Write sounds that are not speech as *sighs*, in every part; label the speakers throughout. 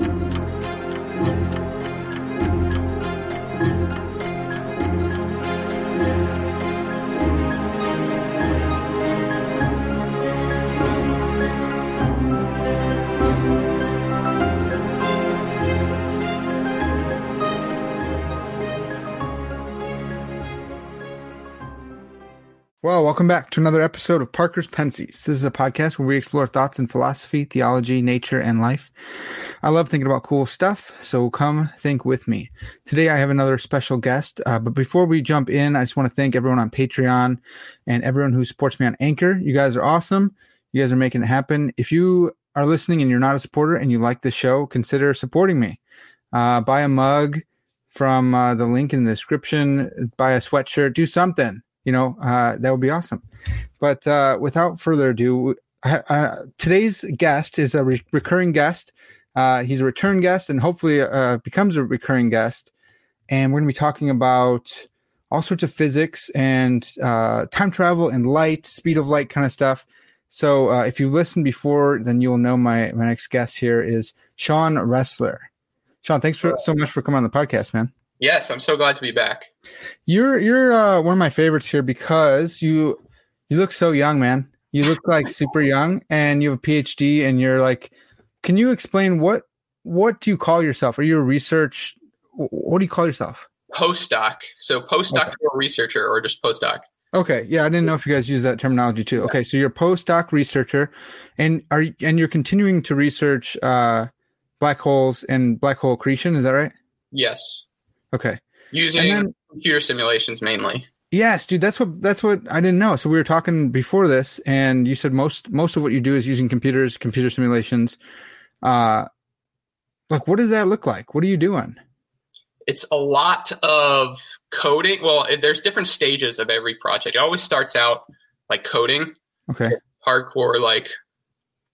Speaker 1: Thank you.
Speaker 2: Well, welcome back to another episode of Parker's Pensées. This is a podcast where we explore thoughts in philosophy, theology, nature, and life. I love thinking about cool stuff, so come think with me. Today I have another special guest, uh, but before we jump in, I just want to thank everyone on Patreon and everyone who supports me on Anchor. You guys are awesome. You guys are making it happen. If you are listening and you're not a supporter and you like the show, consider supporting me. Uh, buy a mug from uh, the link in the description, buy a sweatshirt, do something you know, uh, that would be awesome. But uh, without further ado, uh, today's guest is a re- recurring guest. Uh, he's a return guest and hopefully uh, becomes a recurring guest. And we're going to be talking about all sorts of physics and uh, time travel and light, speed of light kind of stuff. So if you've listened before, then you'll know my, my next guest here is Sean Ressler. Sean, thanks for so much for coming on the podcast, man.
Speaker 3: Yes, I'm so glad to be back.
Speaker 2: You're you're uh, one of my favorites here because you you look so young, man. You look like *laughs* super young, and you have a PhD, and you're like. Can you explain what what do you call yourself? Are you a research? What do you call yourself?
Speaker 3: Postdoc. So postdoctoral okay. researcher, or just postdoc.
Speaker 2: Okay, yeah, I didn't know if you guys use that terminology too. Okay, so you're a postdoc researcher, and are and you're continuing to research uh, black holes and black hole accretion. Is that right?
Speaker 3: Yes.
Speaker 2: Okay.
Speaker 3: Using then, computer simulations mainly.
Speaker 2: Yes, dude, that's what that's what I didn't know. So we were talking before this and you said most most of what you do is using computers, computer simulations. Uh like what does that look like? What are you doing?
Speaker 3: It's a lot of coding. Well, there's different stages of every project. It always starts out like coding.
Speaker 2: Okay.
Speaker 3: Hardcore like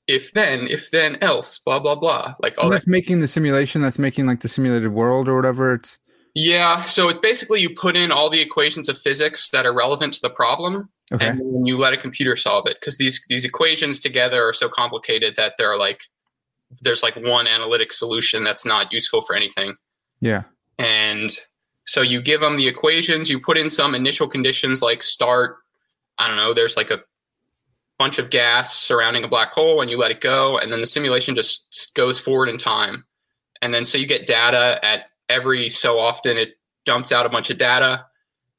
Speaker 3: if then, if then else, blah blah blah. Like
Speaker 2: all that's that. making the simulation, that's making like the simulated world or whatever. It's
Speaker 3: yeah, so it's basically you put in all the equations of physics that are relevant to the problem, okay. and you let a computer solve it because these these equations together are so complicated that there are like there's like one analytic solution that's not useful for anything.
Speaker 2: Yeah,
Speaker 3: and so you give them the equations, you put in some initial conditions like start. I don't know. There's like a bunch of gas surrounding a black hole, and you let it go, and then the simulation just goes forward in time, and then so you get data at every so often it dumps out a bunch of data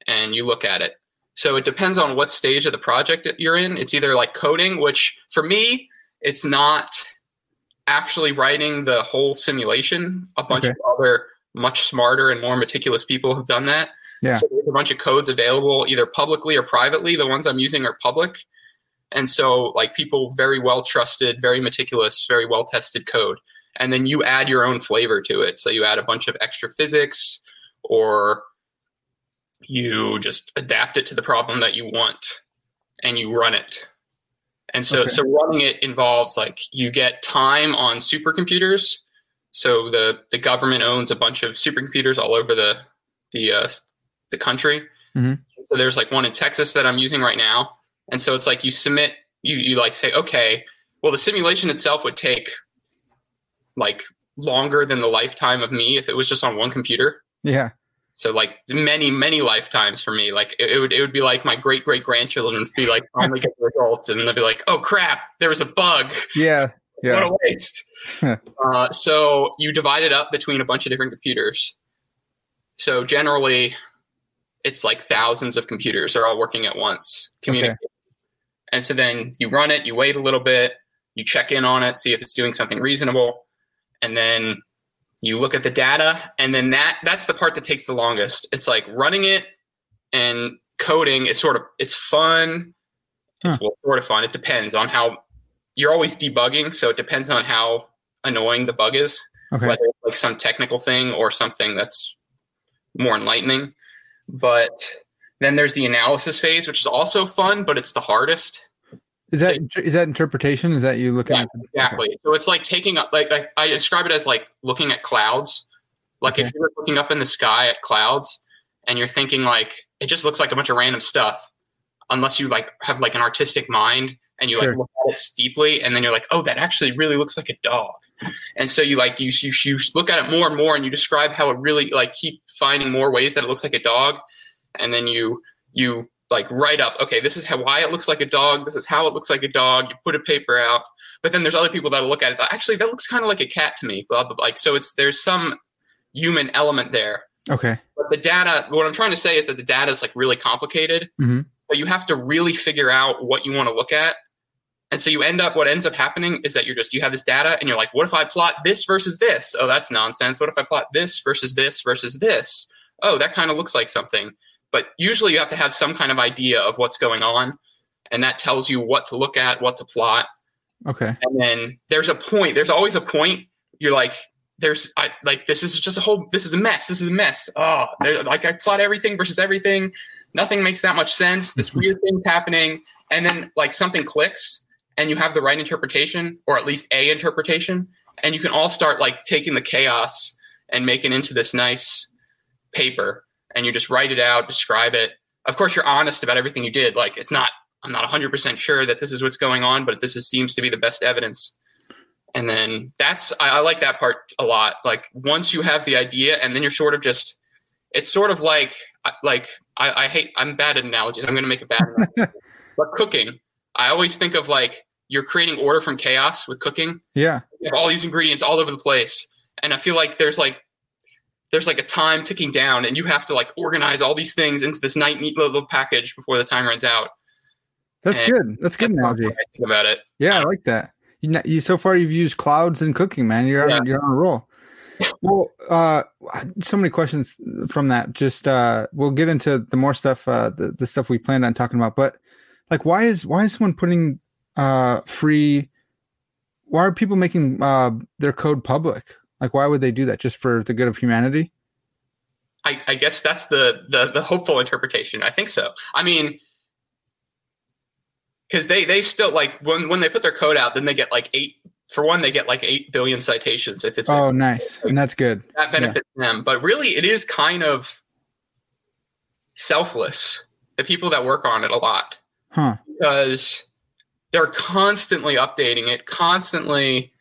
Speaker 3: and you look at it. So it depends on what stage of the project that you're in. It's either like coding, which for me, it's not actually writing the whole simulation. A bunch okay. of other much smarter and more meticulous people have done that.
Speaker 2: Yeah.
Speaker 3: So there's a bunch of codes available either publicly or privately. The ones I'm using are public. And so like people very well trusted, very meticulous, very well tested code and then you add your own flavor to it. So you add a bunch of extra physics or you just adapt it to the problem that you want and you run it. And so okay. so running it involves like you get time on supercomputers. So the the government owns a bunch of supercomputers all over the the uh, the country. Mm-hmm. So there's like one in Texas that I'm using right now. And so it's like you submit you you like say okay, well the simulation itself would take like longer than the lifetime of me if it was just on one computer.
Speaker 2: Yeah.
Speaker 3: So like many many lifetimes for me. Like it, it would it would be like my great great grandchildren would be like *laughs* finally get the results and they'd be like, oh crap, there was a bug.
Speaker 2: Yeah. Yeah.
Speaker 3: What a waste. *laughs* uh, so you divide it up between a bunch of different computers. So generally, it's like thousands of computers. They're all working at once, communicating. Okay. And so then you run it, you wait a little bit, you check in on it, see if it's doing something reasonable and then you look at the data and then that that's the part that takes the longest it's like running it and coding is sort of it's fun it's well, sort of fun it depends on how you're always debugging, so it depends on how annoying the bug is,
Speaker 2: Okay.
Speaker 3: whether it's like some technical thing or something that's more enlightening. But then there's the analysis phase, which is also fun, but it's the hardest.
Speaker 2: Is that is that interpretation? Is that you looking
Speaker 3: Yeah,
Speaker 2: at
Speaker 3: Exactly. So it's like taking up, like, I, I describe it as like looking at clouds. Like if you're looking up in the sky at clouds and you're thinking like it just looks like a bunch of random stuff, unless you like have like an artistic mind and you
Speaker 2: Sure.
Speaker 3: like look at it deeply, and then you're like, oh, that actually really looks like a dog. And so you like you, you you look at it more and more, and you describe how it really like keep finding more ways that it looks like a dog, and then you you like write up, okay, this is how why it looks like a dog. This is how it looks like a dog. You put a paper out, but then there's other people that look at it. Actually, that looks kind of like a cat to me. Blah blah. blah. Like so, it's there's some human element there.
Speaker 2: Okay.
Speaker 3: But the data, what I'm trying to say is that the data is like really complicated.
Speaker 2: Mhm.
Speaker 3: So you have to really figure out what you want to look at. And so you end up, what ends up happening is that you're just, you have this data and you're like, what if I plot this versus this? Oh, that's nonsense. What if I plot this versus this versus this? Oh, that kind of looks like something. But usually you have to have some kind of idea of what's going on. And that tells you what to look at, what to plot.
Speaker 2: Okay.
Speaker 3: And then there's a point, there's always a point. You're like, there's I, like this is just a whole this is a mess this is a mess oh there like i plot everything versus everything nothing makes that much sense this mm-hmm. weird thing's happening and then like something clicks and you have the right interpretation or at least a interpretation and you can all start like taking the chaos and making into this nice paper and you just write it out describe it. Of course you're honest about everything you did. Like it's not i'm not 100% sure that this is what's going on but this is, seems to be the best evidence. And then that's I, I like that part a lot. Like once you have the idea and then you're sort of just it's sort of like like i, I hate i'm bad at analogies. I'm going to make a bad *laughs* analogy. but cooking i always think of like you're creating order from chaos with cooking.
Speaker 2: Yeah.
Speaker 3: you have all these ingredients all over the place. And i feel like there's like there's like a time ticking down and you have to like organize all these things into this nice neat little package before the time runs out
Speaker 2: That's
Speaker 3: And
Speaker 2: good. That's good
Speaker 3: That's
Speaker 2: analogy.
Speaker 3: I think about it
Speaker 2: Yeah, I like that. You, you so far you've used clouds and cooking, man. You're
Speaker 3: Yeah.
Speaker 2: on, you're on a roll. *laughs* Well, uh, so many questions from that. Just uh, we'll get into the more stuff, uh, the the stuff we planned on talking about. But like, why is why is someone putting uh free? Why are people making uh their code public? Like, why would they do that? Just for the good of humanity?
Speaker 3: I, I guess that's the, the the hopeful interpretation. I think so. I mean, because they they still like when when they put their code out, then they get like eight. For one, they get like eight billion citations if it's
Speaker 2: Oh, nice, and that's good.
Speaker 3: that benefits them. But really, it is kind of selfless. The people that work on it a lot
Speaker 2: Huh?
Speaker 3: because they're constantly updating it, constantly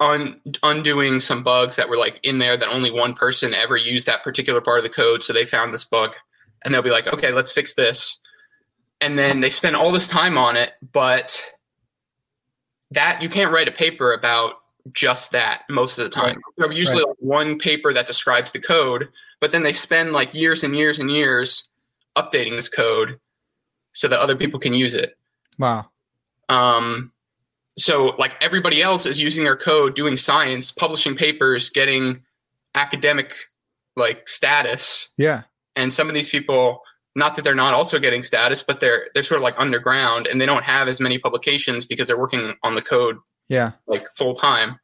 Speaker 3: un- undoing some bugs that were like in there that only one person ever used that particular part of the code. So they found this bug and they'll be like, okay, let's fix this. And then they spend all this time on it, but that you can't write a paper about just that most of the time. Be usually like one paper that describes the code, but then they spend like years and years and years updating this code so that other people can use it.
Speaker 2: Wow.
Speaker 3: Um, so like everybody else is using their code, doing science, publishing papers, getting academic like status,
Speaker 2: Yeah.
Speaker 3: and some of these people, not that they're not also getting status, but they're they're sort of like underground and they don't have as many publications because they're working on the code
Speaker 2: Yeah.
Speaker 3: like full time.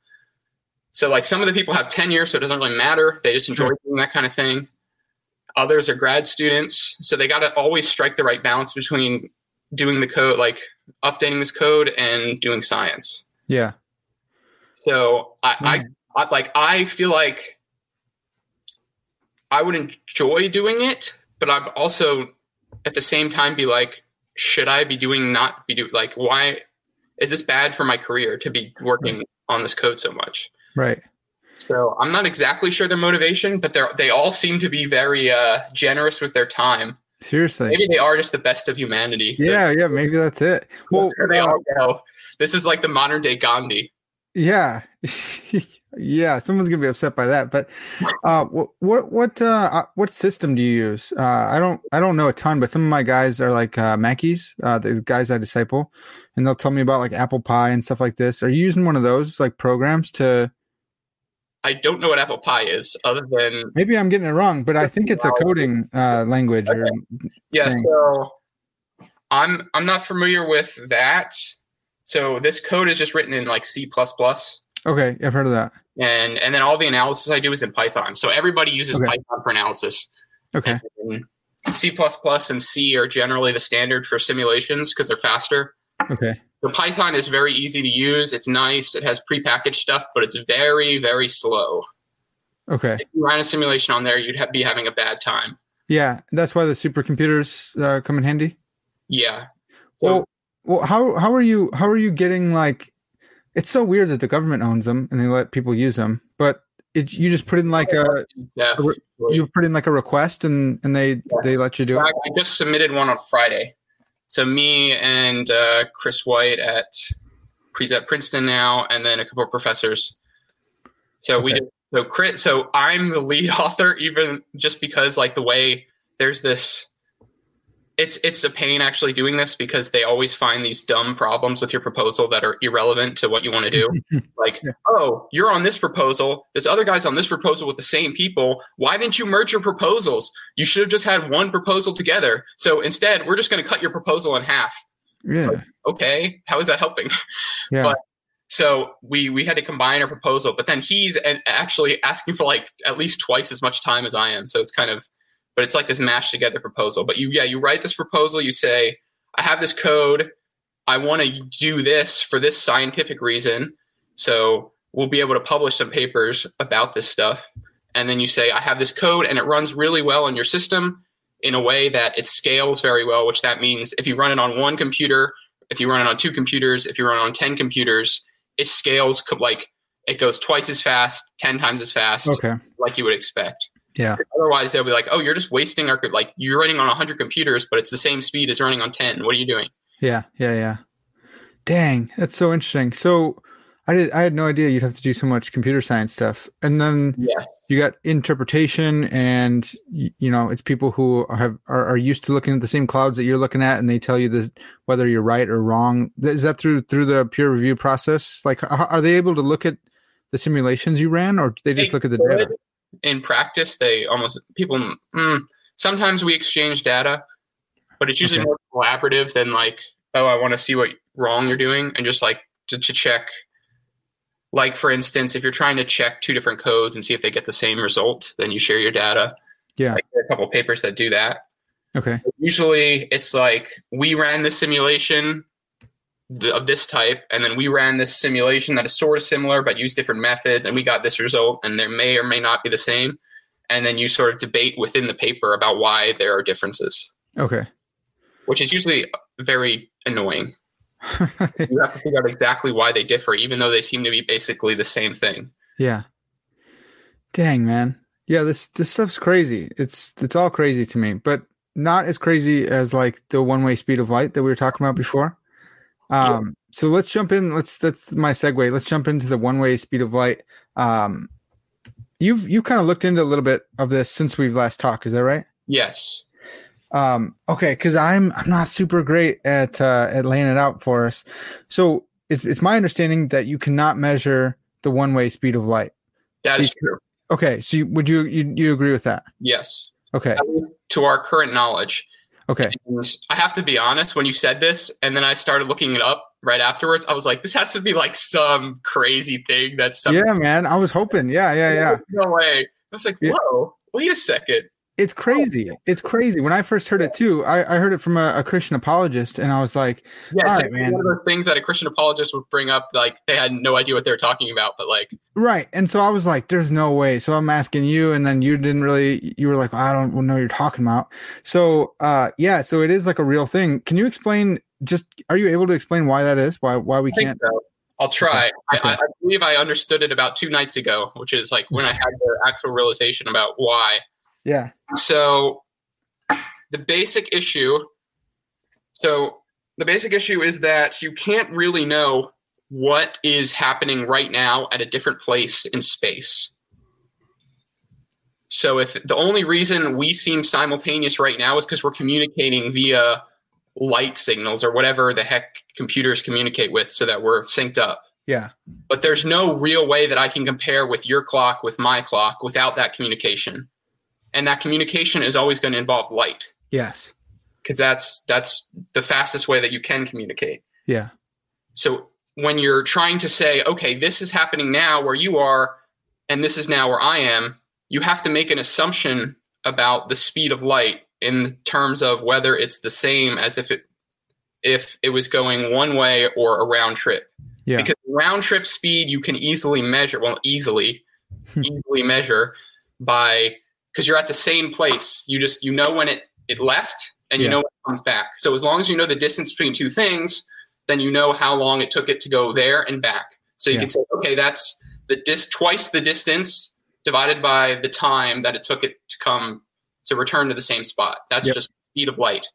Speaker 3: So like some of the people have tenure, so it doesn't really matter. They just enjoy
Speaker 2: Sure.
Speaker 3: doing that kind of thing. Others are grad students, so they got to always strike the right balance between doing the code, like updating this code, and doing science.
Speaker 2: Yeah.
Speaker 3: So I,
Speaker 2: Right.
Speaker 3: I, I like I feel like I would enjoy doing it, but I'm also at the same time be like, should I be doing not be do like why is this bad for my career to be working on this code so much?
Speaker 2: Right.
Speaker 3: So I'm not exactly sure their motivation, but they're they all seem to be very uh, generous with their time.
Speaker 2: Seriously.
Speaker 3: Maybe they are just the best of humanity.
Speaker 2: Yeah. Yeah. Maybe that's it. Well,
Speaker 3: they all go. This is like the modern day Gandhi.
Speaker 2: Yeah, *laughs* yeah. Someone's gonna be upset by that. But uh, what what what uh, uh, what system do you use? Uh, I don't I don't know a ton, but some of my guys are like uh, Mackies, uh, the guys I disciple, and they'll tell me about like apple pie and stuff like this. Are you using one of those like programs to?
Speaker 3: I don't know what apple pie is, other than
Speaker 2: Maybe I'm getting it wrong, but I think it's a coding uh, language. Or,
Speaker 3: yeah.
Speaker 2: thing.
Speaker 3: So I'm I'm not familiar with that. So this code is just written in like C++.
Speaker 2: plus Okay, I've heard of that.
Speaker 3: And and then all the analysis I do is in Python. So everybody uses
Speaker 2: Okay.
Speaker 3: Python for analysis.
Speaker 2: Okay.
Speaker 3: And C++ and C are generally the standard for simulations because they're faster.
Speaker 2: Okay.
Speaker 3: The Python is very easy to use. It's nice. It has prepackaged stuff, but it's very, very slow.
Speaker 2: Okay.
Speaker 3: If you ran a simulation on there, you'd ha- be having a bad time.
Speaker 2: Yeah, that's why the supercomputers uh, come in handy.
Speaker 3: Yeah. So
Speaker 2: Well, well, how how are you how are you getting like? It's so weird that the government owns them and they let people use them, but it, you just put in like a a you put in like a request and and they they let you do it.
Speaker 3: I just submitted one on Friday. So me and uh, Chris White at Pre's at Princeton now, and then a couple of professors. So we
Speaker 2: Okay.
Speaker 3: just, so Chris so I'm the lead *laughs* author, even just because like the way there's this. It's it's a pain actually doing this because they always find these dumb problems with your proposal that are irrelevant to what you want to do. *laughs* like, oh, you're on this proposal. This other guy's on this proposal with the same people. Why didn't you merge your proposals? You should have just had one proposal together. So instead, we're just going to cut your proposal in half.
Speaker 2: Yeah,
Speaker 3: like- Okay, how is that helping?
Speaker 2: yeah,
Speaker 3: but- So we we had to combine our proposal, but then he's and actually asking for like at least twice as much time as I am. So it's kind of, but it's like this mashed together proposal. But you yeah, you write this proposal. You say, I have this code. I want to do this for this scientific reason. So we'll be able to publish some papers about this stuff. And then you say, I have this code and it runs really well on your system in a way that it scales very well, which that means if you run it on one computer, if you run it on two computers, if you run it on 10 computers, it scales like it goes twice as fast, 10 times as fast,
Speaker 2: okay,
Speaker 3: like you would expect.
Speaker 2: Yeah,
Speaker 3: Otherwise, they'll be like, oh, you're just wasting our, like, you're running on 100 computers, but it's the same speed as running on 10. What are you doing?
Speaker 2: yeah, yeah, yeah. Dang, that's so interesting. So, I did I had no idea you'd have to do so much computer science stuff, and then
Speaker 3: Yes.
Speaker 2: you got interpretation and you know it's people who have are, are used to looking at the same clouds that you're looking at and they tell you the whether you're right or wrong is that through through the peer review process like are they able to look at the simulations you ran or do they just
Speaker 3: They
Speaker 2: look at the data
Speaker 3: In practice, they almost, people, mm, sometimes we exchange data, but it's usually
Speaker 2: Okay.
Speaker 3: more collaborative than like, oh, I want to see what wrong you're doing and just like to, to check. Like, for instance, if you're trying to check two different codes and see if they get the same result, then you share your data.
Speaker 2: Yeah.
Speaker 3: Like, there are a couple papers that do that.
Speaker 2: okay
Speaker 3: Usually it's like we ran the simulation of this type, and then we ran this simulation that is sort of similar but used different methods, and we got this result, and there may or may not be the same. And then you sort of debate within the paper about why there are differences,
Speaker 2: okay
Speaker 3: which is usually very annoying. *laughs* You have to figure out exactly why they differ, even though they seem to be basically the same thing.
Speaker 2: yeah dang man yeah this this stuff's crazy it's it's all crazy to me but not as crazy as like the one way speed of light that we were talking about before um so let's jump in let's that's my segue let's jump into the one way speed of light um you've you kind of looked into a little bit of this since we've last talked is that right
Speaker 3: Yes.
Speaker 2: um okay because i'm i'm not super great at uh at laying it out for us so it's it's my understanding that you cannot measure the one way speed of light
Speaker 3: That is true.
Speaker 2: okay so you, would you, you you agree with that
Speaker 3: Yes.
Speaker 2: okay
Speaker 3: To our current knowledge.
Speaker 2: Okay
Speaker 3: I have to be honest, when you said this, and then I started looking it up right afterwards, I was like, this has to be like some crazy thing that's some
Speaker 2: yeah man i was hoping yeah yeah yeah *laughs*
Speaker 3: no way. I was like,
Speaker 2: Yeah.
Speaker 3: whoa, wait a second.
Speaker 2: It's crazy. it's crazy. When i first heard it too i, I heard it from a, a christian apologist and i was like
Speaker 3: Yeah, it's like one of those things that a Christian apologist would bring up, like they had no idea what they were talking about, but like,
Speaker 2: right and so i was like there's no way. So i'm asking you and then you didn't really you were like i don't know what you're talking about. So uh yeah so it is like a real thing. Can you explain just are you able to explain why that is? Why why we can't?
Speaker 3: so. I'll try.
Speaker 2: Okay.
Speaker 3: I, I believe I understood it about two nights ago, which is like when I had the actual realization about why.
Speaker 2: Yeah
Speaker 3: So the basic issue so the basic issue is that you can't really know what is happening right now at a different place in space. So if the only reason we seem simultaneous right now is because we're communicating via light signals or whatever the heck computers communicate with so that we're synced up.
Speaker 2: yeah
Speaker 3: But there's no real way that I can compare with your clock with my clock without that communication. And that communication is always going to involve light
Speaker 2: yes
Speaker 3: because that's that's the fastest way that you can communicate.
Speaker 2: yeah
Speaker 3: So when you're trying to say, okay, this is happening now where you are, and this is now where I am, you have to make an assumption about the speed of light in terms of whether it's the same as if it if it was going one way or a round trip.
Speaker 2: Yeah.
Speaker 3: Because round trip speed you can easily measure, well, easily, *laughs* easily measure by because you're at the same place. You just you know when it it left and you
Speaker 2: Yeah.
Speaker 3: know when it comes back. So as long as you know the distance between two things, then you know how long it took it to go there and back. So you
Speaker 2: Yeah.
Speaker 3: can say, okay, that's the dis twice the distance divided by the time that it took it to come to return to the same spot. That's
Speaker 2: Yep.
Speaker 3: just speed of light.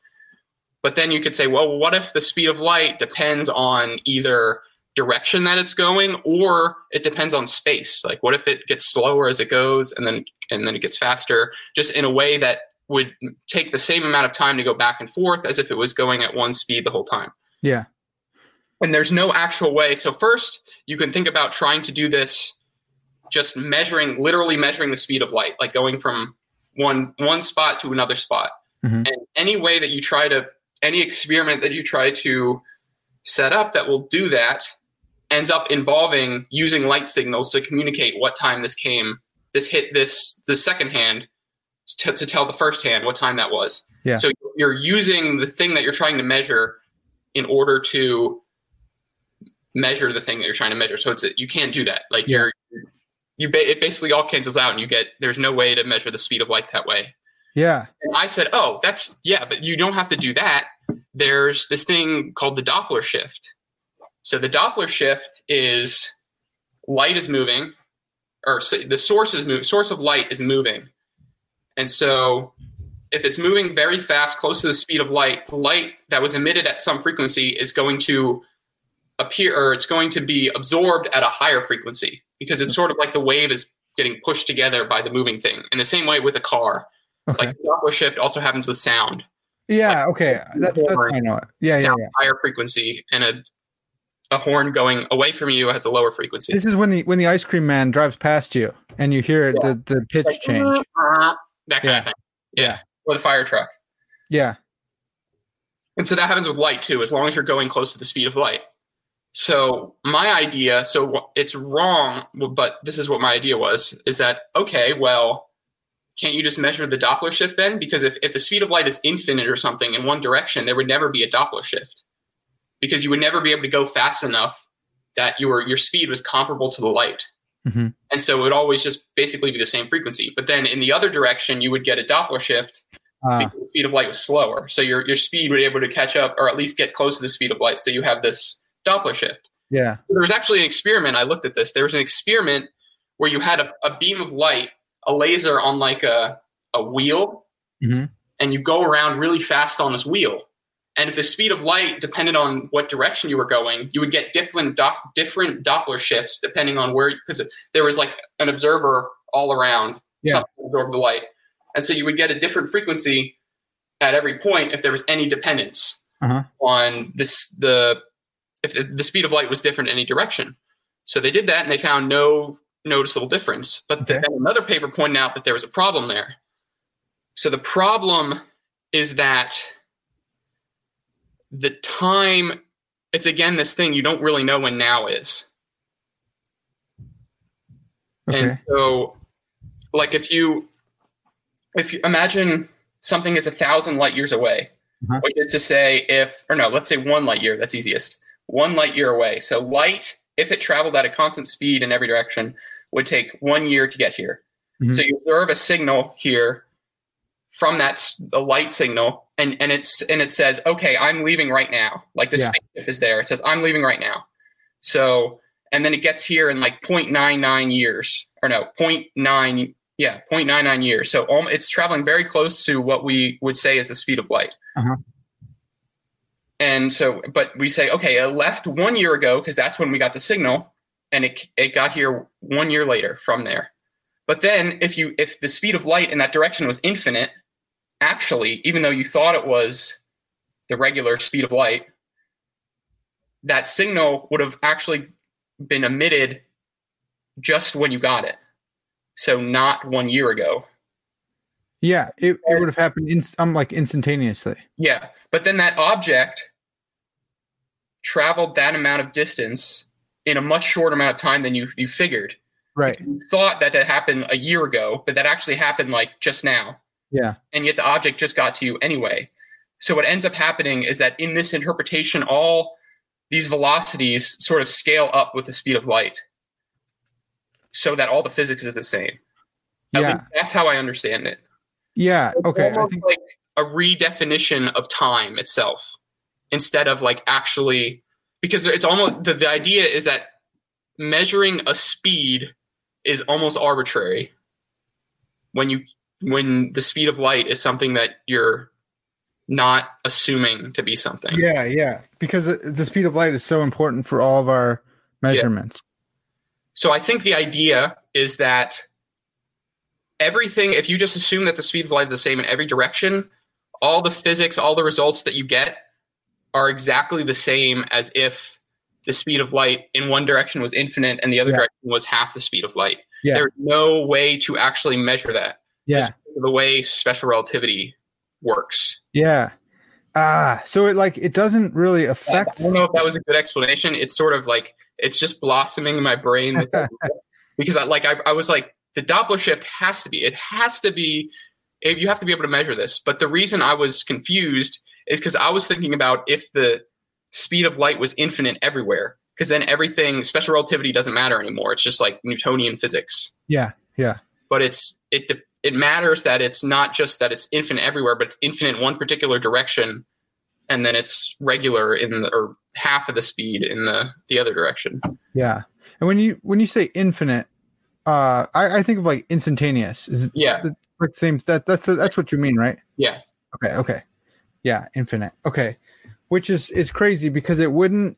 Speaker 3: But then you could say, well, what if the speed of light depends on either direction that it's going or it depends on space? Like what if it gets slower as it goes and then and then it gets faster just in a way that would take the same amount of time to go back and forth as if it was going at one speed the whole time.
Speaker 2: Yeah.
Speaker 3: And there's no actual way. So first, you can think about trying to do this just measuring literally measuring the speed of light, like going from one one spot to another spot.
Speaker 2: Mhm.
Speaker 3: And any way that you try to any experiment that you try to set up that will do that ends up involving using light signals to communicate what time this came, this hit this the second hand to, to tell the first hand what time that was.
Speaker 2: Yeah.
Speaker 3: So you're using the thing that you're trying to measure in order to measure the thing that you're trying to measure. So it's you can't do that. Like
Speaker 2: Yeah.
Speaker 3: you're you ba- it basically all cancels out and you get there's no way to measure the speed of light that way.
Speaker 2: Yeah.
Speaker 3: And I said, "Oh, that's yeah, but you don't have to do that. There's this thing called the Doppler shift. So the Doppler shift is light is moving, or the source is moving, Source of light is moving, and so if it's moving very fast, close to the speed of light, the light that was emitted at some frequency is going to appear, or it's going to be absorbed at a higher frequency because it's sort of like the wave is getting pushed together by the moving thing. In the same way with a car,
Speaker 2: Okay.
Speaker 3: like the Doppler shift also happens with sound.
Speaker 2: yeah. Okay. That's that's. I know it. Yeah. Yeah. Yeah.
Speaker 3: higher frequency, and a a horn going away from you has a lower frequency.
Speaker 2: This is when the when the ice cream man drives past you and you hear
Speaker 3: Yeah.
Speaker 2: the the pitch
Speaker 3: Like,
Speaker 2: change.
Speaker 3: That kind
Speaker 2: Yeah.
Speaker 3: of thing. Yeah.
Speaker 2: Yeah.
Speaker 3: Or the fire truck.
Speaker 2: Yeah.
Speaker 3: And so that happens with light too, as long as you're going close to the speed of light. So my idea, so it's wrong, but this is what my idea was, is that okay, well, can't you just measure the Doppler shift then? Because if, if the speed of light is infinite or something in one direction, there would never be a Doppler shift. Because you would never be able to go fast enough that your your speed was comparable to the light.
Speaker 2: Mhm.
Speaker 3: And so it would always just basically be the same frequency. But then in the other direction, you would get a Doppler shift
Speaker 2: Uh,
Speaker 3: because the speed of light was slower. So your your speed would be able to catch up or at least get close to the speed of light. So you have this Doppler shift.
Speaker 2: yeah.
Speaker 3: There was actually an experiment. I looked at this. There was an experiment where you had a, a beam of light, a laser on like a, a wheel,
Speaker 2: Mhm.
Speaker 3: and you go around really fast on this wheel. And if the speed of light depended on what direction you were going, you would get different different Doppler shifts depending on where, because there was like an observer all around,
Speaker 2: Yeah.
Speaker 3: something to absorb the light, and so you would get a different frequency at every point if there was any dependence
Speaker 2: Uh-huh.
Speaker 3: on this the if the, the speed of light was different in any direction. So they did that and they found no noticeable difference. But
Speaker 2: Okay.
Speaker 3: then another paper pointed out that there was a problem there. So the problem is that the time it's again this thing you don't really know when now is.
Speaker 2: Okay.
Speaker 3: And so, like, if you if you imagine something is a thousand light years away,
Speaker 2: Uh-huh.
Speaker 3: which is to say, if or no, let's say one light year. That's easiest. One light year away. So light, if it traveled at a constant speed in every direction, would take one year to get here.
Speaker 2: Mhm.
Speaker 3: So you observe a signal here from that s- a light signal, and and it's and it says, okay, I'm leaving right now. Like the
Speaker 2: Yeah.
Speaker 3: spaceship is there. It says, I'm leaving right now. So and then it gets here in like 0.99 years or no 0.9 yeah 0.99 years so um, it's traveling very close to what we would say is the speed of light
Speaker 2: Uh-huh.
Speaker 3: and so but we say okay it left one year ago because that's when we got the signal and it, it got here one year later from there but then if you if the speed of light in that direction was infinite actually even though you thought it was the regular speed of light that signal would have actually been emitted just when you got it. So not one year ago.
Speaker 2: Yeah. It, it would have happened. In, I'm like instantaneously.
Speaker 3: Yeah. But then that object traveled that amount of distance in a much shorter amount of time than you you figured.
Speaker 2: Right.
Speaker 3: You thought that that happened a year ago, but that actually happened like just now.
Speaker 2: Yeah.
Speaker 3: And yet the object just got to you anyway. So what ends up happening is that in this interpretation, all these velocities sort of scale up with the speed of light, so that all the physics is the same. At
Speaker 2: Yeah.
Speaker 3: that's how I understand it.
Speaker 2: Yeah.
Speaker 3: It's
Speaker 2: Okay. I think
Speaker 3: like a redefinition of time itself instead of like actually because it's almost the, the idea is that measuring a speed is almost arbitrary when you when the speed of light is something that you're not assuming to be something.
Speaker 2: Yeah, yeah. Because the- speed of light is so important for all of our measurements.
Speaker 3: So I think the idea is that everything, if you just assume that the speed of light is the same in every direction, all the physics, all the results that you get are exactly the same as if the speed of light in one direction was infinite and the other
Speaker 2: Yeah.
Speaker 3: direction was half the speed of light.
Speaker 2: Yeah.
Speaker 3: There's no way to actually measure that.
Speaker 2: Yeah.
Speaker 3: The way special relativity works.
Speaker 2: Yeah. Ah, so it like it doesn't really affect.
Speaker 3: I don't know if that was a good explanation. It's sort of like it's just blossoming in my brain *laughs* because I like I, I was like the Doppler shift has to be it has to be it- you have to be able to measure this. But the reason I was confused is because I was thinking about if the speed of light was infinite everywhere, because then everything special relativity doesn't matter anymore. It's just like Newtonian physics.
Speaker 2: Yeah. Yeah.
Speaker 3: But it's it it matters that it's not just that it's infinite everywhere, but it's infinite in one particular direction, and then it's regular in the or half of the speed in the the other direction.
Speaker 2: Yeah. And when you when you say infinite, uh I, I think of like instantaneous. Is
Speaker 3: Yeah,
Speaker 2: like the same that that's that's what you mean, right?
Speaker 3: yeah,
Speaker 2: Okay, okay. Yeah, infinite. Okay. Which is is crazy because it wouldn't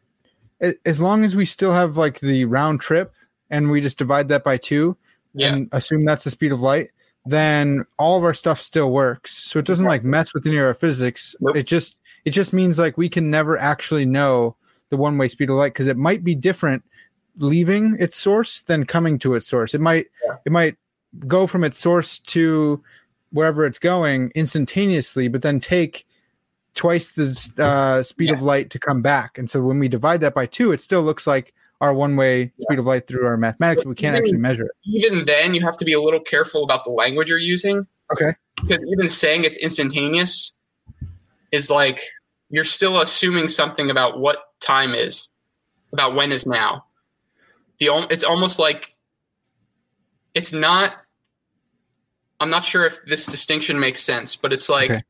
Speaker 2: as long as we still have like the round trip and we just divide that by 2
Speaker 3: yeah.
Speaker 2: and assume that's the speed of light, then all of our stuff still works. So it doesn't like mess with any of our physics.
Speaker 3: Nope.
Speaker 2: It just it just means like we can never actually know the one way speed of light because it might be different leaving its source than coming to its source. It might
Speaker 3: Yeah.
Speaker 2: it might go from its source to wherever it's going instantaneously, but then take twice the uh, speed of light to come back. And so when we divide that by two, it still looks like our one way speed of light through our mathematics, but we can't actually measure it.
Speaker 3: even then you have to be a little careful about the language you're using
Speaker 2: Okay.
Speaker 3: because even saying it's instantaneous is like you're still assuming something about what time is about when is now the it's almost like it's not i'm not sure if this distinction makes sense but it's like
Speaker 2: Okay.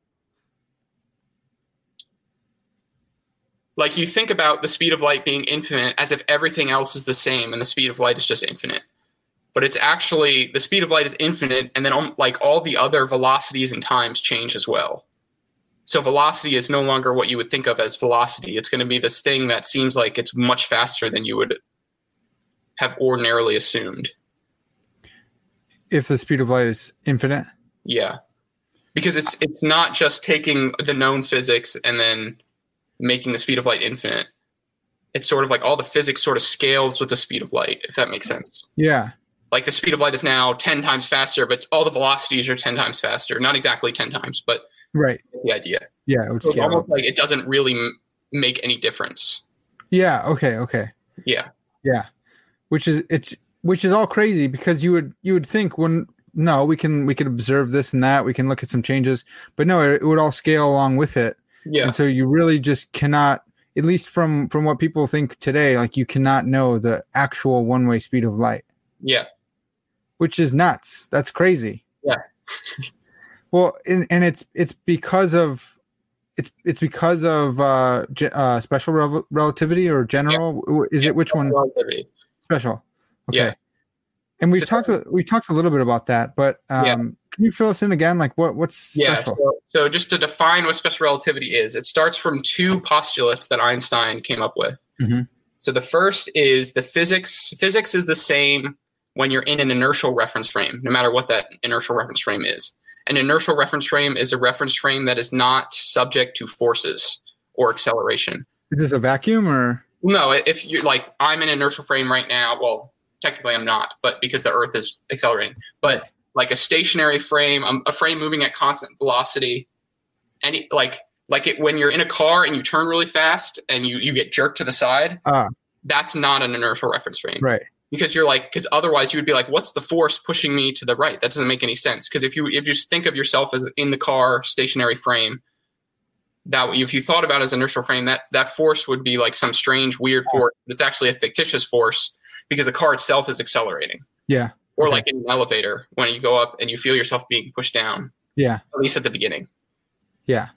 Speaker 3: Like you think about the speed of light being infinite as if everything else is the same and the speed of light is just infinite. But it's actually the speed of light is infinite and then um, like all the other velocities and times change as well. So velocity is no longer what you would think of as velocity. It's going to be this thing that seems like it's much faster than you would have ordinarily assumed.
Speaker 2: If the speed of light is infinite.
Speaker 3: yeah. Because it's it's not just taking the known physics and then making the speed of light infinite it's sort of like all the physics sort of scales with the speed of light if that makes sense
Speaker 2: Yeah.
Speaker 3: like the speed of light is now 10 times faster but all the velocities are 10 times faster not exactly 10 times but
Speaker 2: Right.
Speaker 3: the idea
Speaker 2: Yeah. It would
Speaker 3: so it's almost like it doesn't really m- make any difference
Speaker 2: Yeah. Okay. Okay.
Speaker 3: yeah
Speaker 2: Yeah. Which is it's which is all crazy because you would you would think when no we can we can observe this and that we can look at some changes but no it, it would all scale along with it
Speaker 3: yeah.
Speaker 2: And so you really just cannot at least from from what people think today like you cannot know the actual one way speed of light.
Speaker 3: Yeah.
Speaker 2: Which is nuts. That's crazy.
Speaker 3: Yeah. *laughs*
Speaker 2: well and, and it's it's because of it's it's because of uh, ge- uh special rel- relativity or general? Is it which one?
Speaker 3: Relativity.
Speaker 2: special. Okay.
Speaker 3: Yeah.
Speaker 2: And we've
Speaker 3: So-
Speaker 2: talked we talked a little bit about that but um
Speaker 3: Yeah.
Speaker 2: can you fill us in again like what what's
Speaker 3: Yeah.
Speaker 2: special
Speaker 3: So, so just to define what special relativity is, it starts from two postulates that Einstein came up with.
Speaker 2: Mhm.
Speaker 3: So the first is the physics. Physics is the same when you're in an inertial reference frame, no matter what that inertial reference frame is. An inertial reference frame is a reference frame that is not subject to forces or acceleration.
Speaker 2: is this a vacuum or
Speaker 3: No, if you're like, I'm in an inertial frame right now. Well, technically I'm not, but because the Earth is accelerating. But like a stationary frame, um, a frame moving at constant velocity, any like like it when you're in a car and you turn really fast and you you get jerked to the side.
Speaker 2: Ah.
Speaker 3: That's not an inertial reference frame
Speaker 2: Right.
Speaker 3: because you're like because otherwise you would be like what's the force pushing me to the right that doesn't make any sense because if you if you just think of yourself as in the car stationary frame that if you thought about it as inertial frame that that force would be like some strange weird force but it's actually a fictitious force because the car itself is accelerating
Speaker 2: Yeah.
Speaker 3: or
Speaker 2: Okay.
Speaker 3: like in an elevator when you go up and you feel yourself being pushed down
Speaker 2: Yeah.
Speaker 3: at least at the beginning
Speaker 2: Yeah.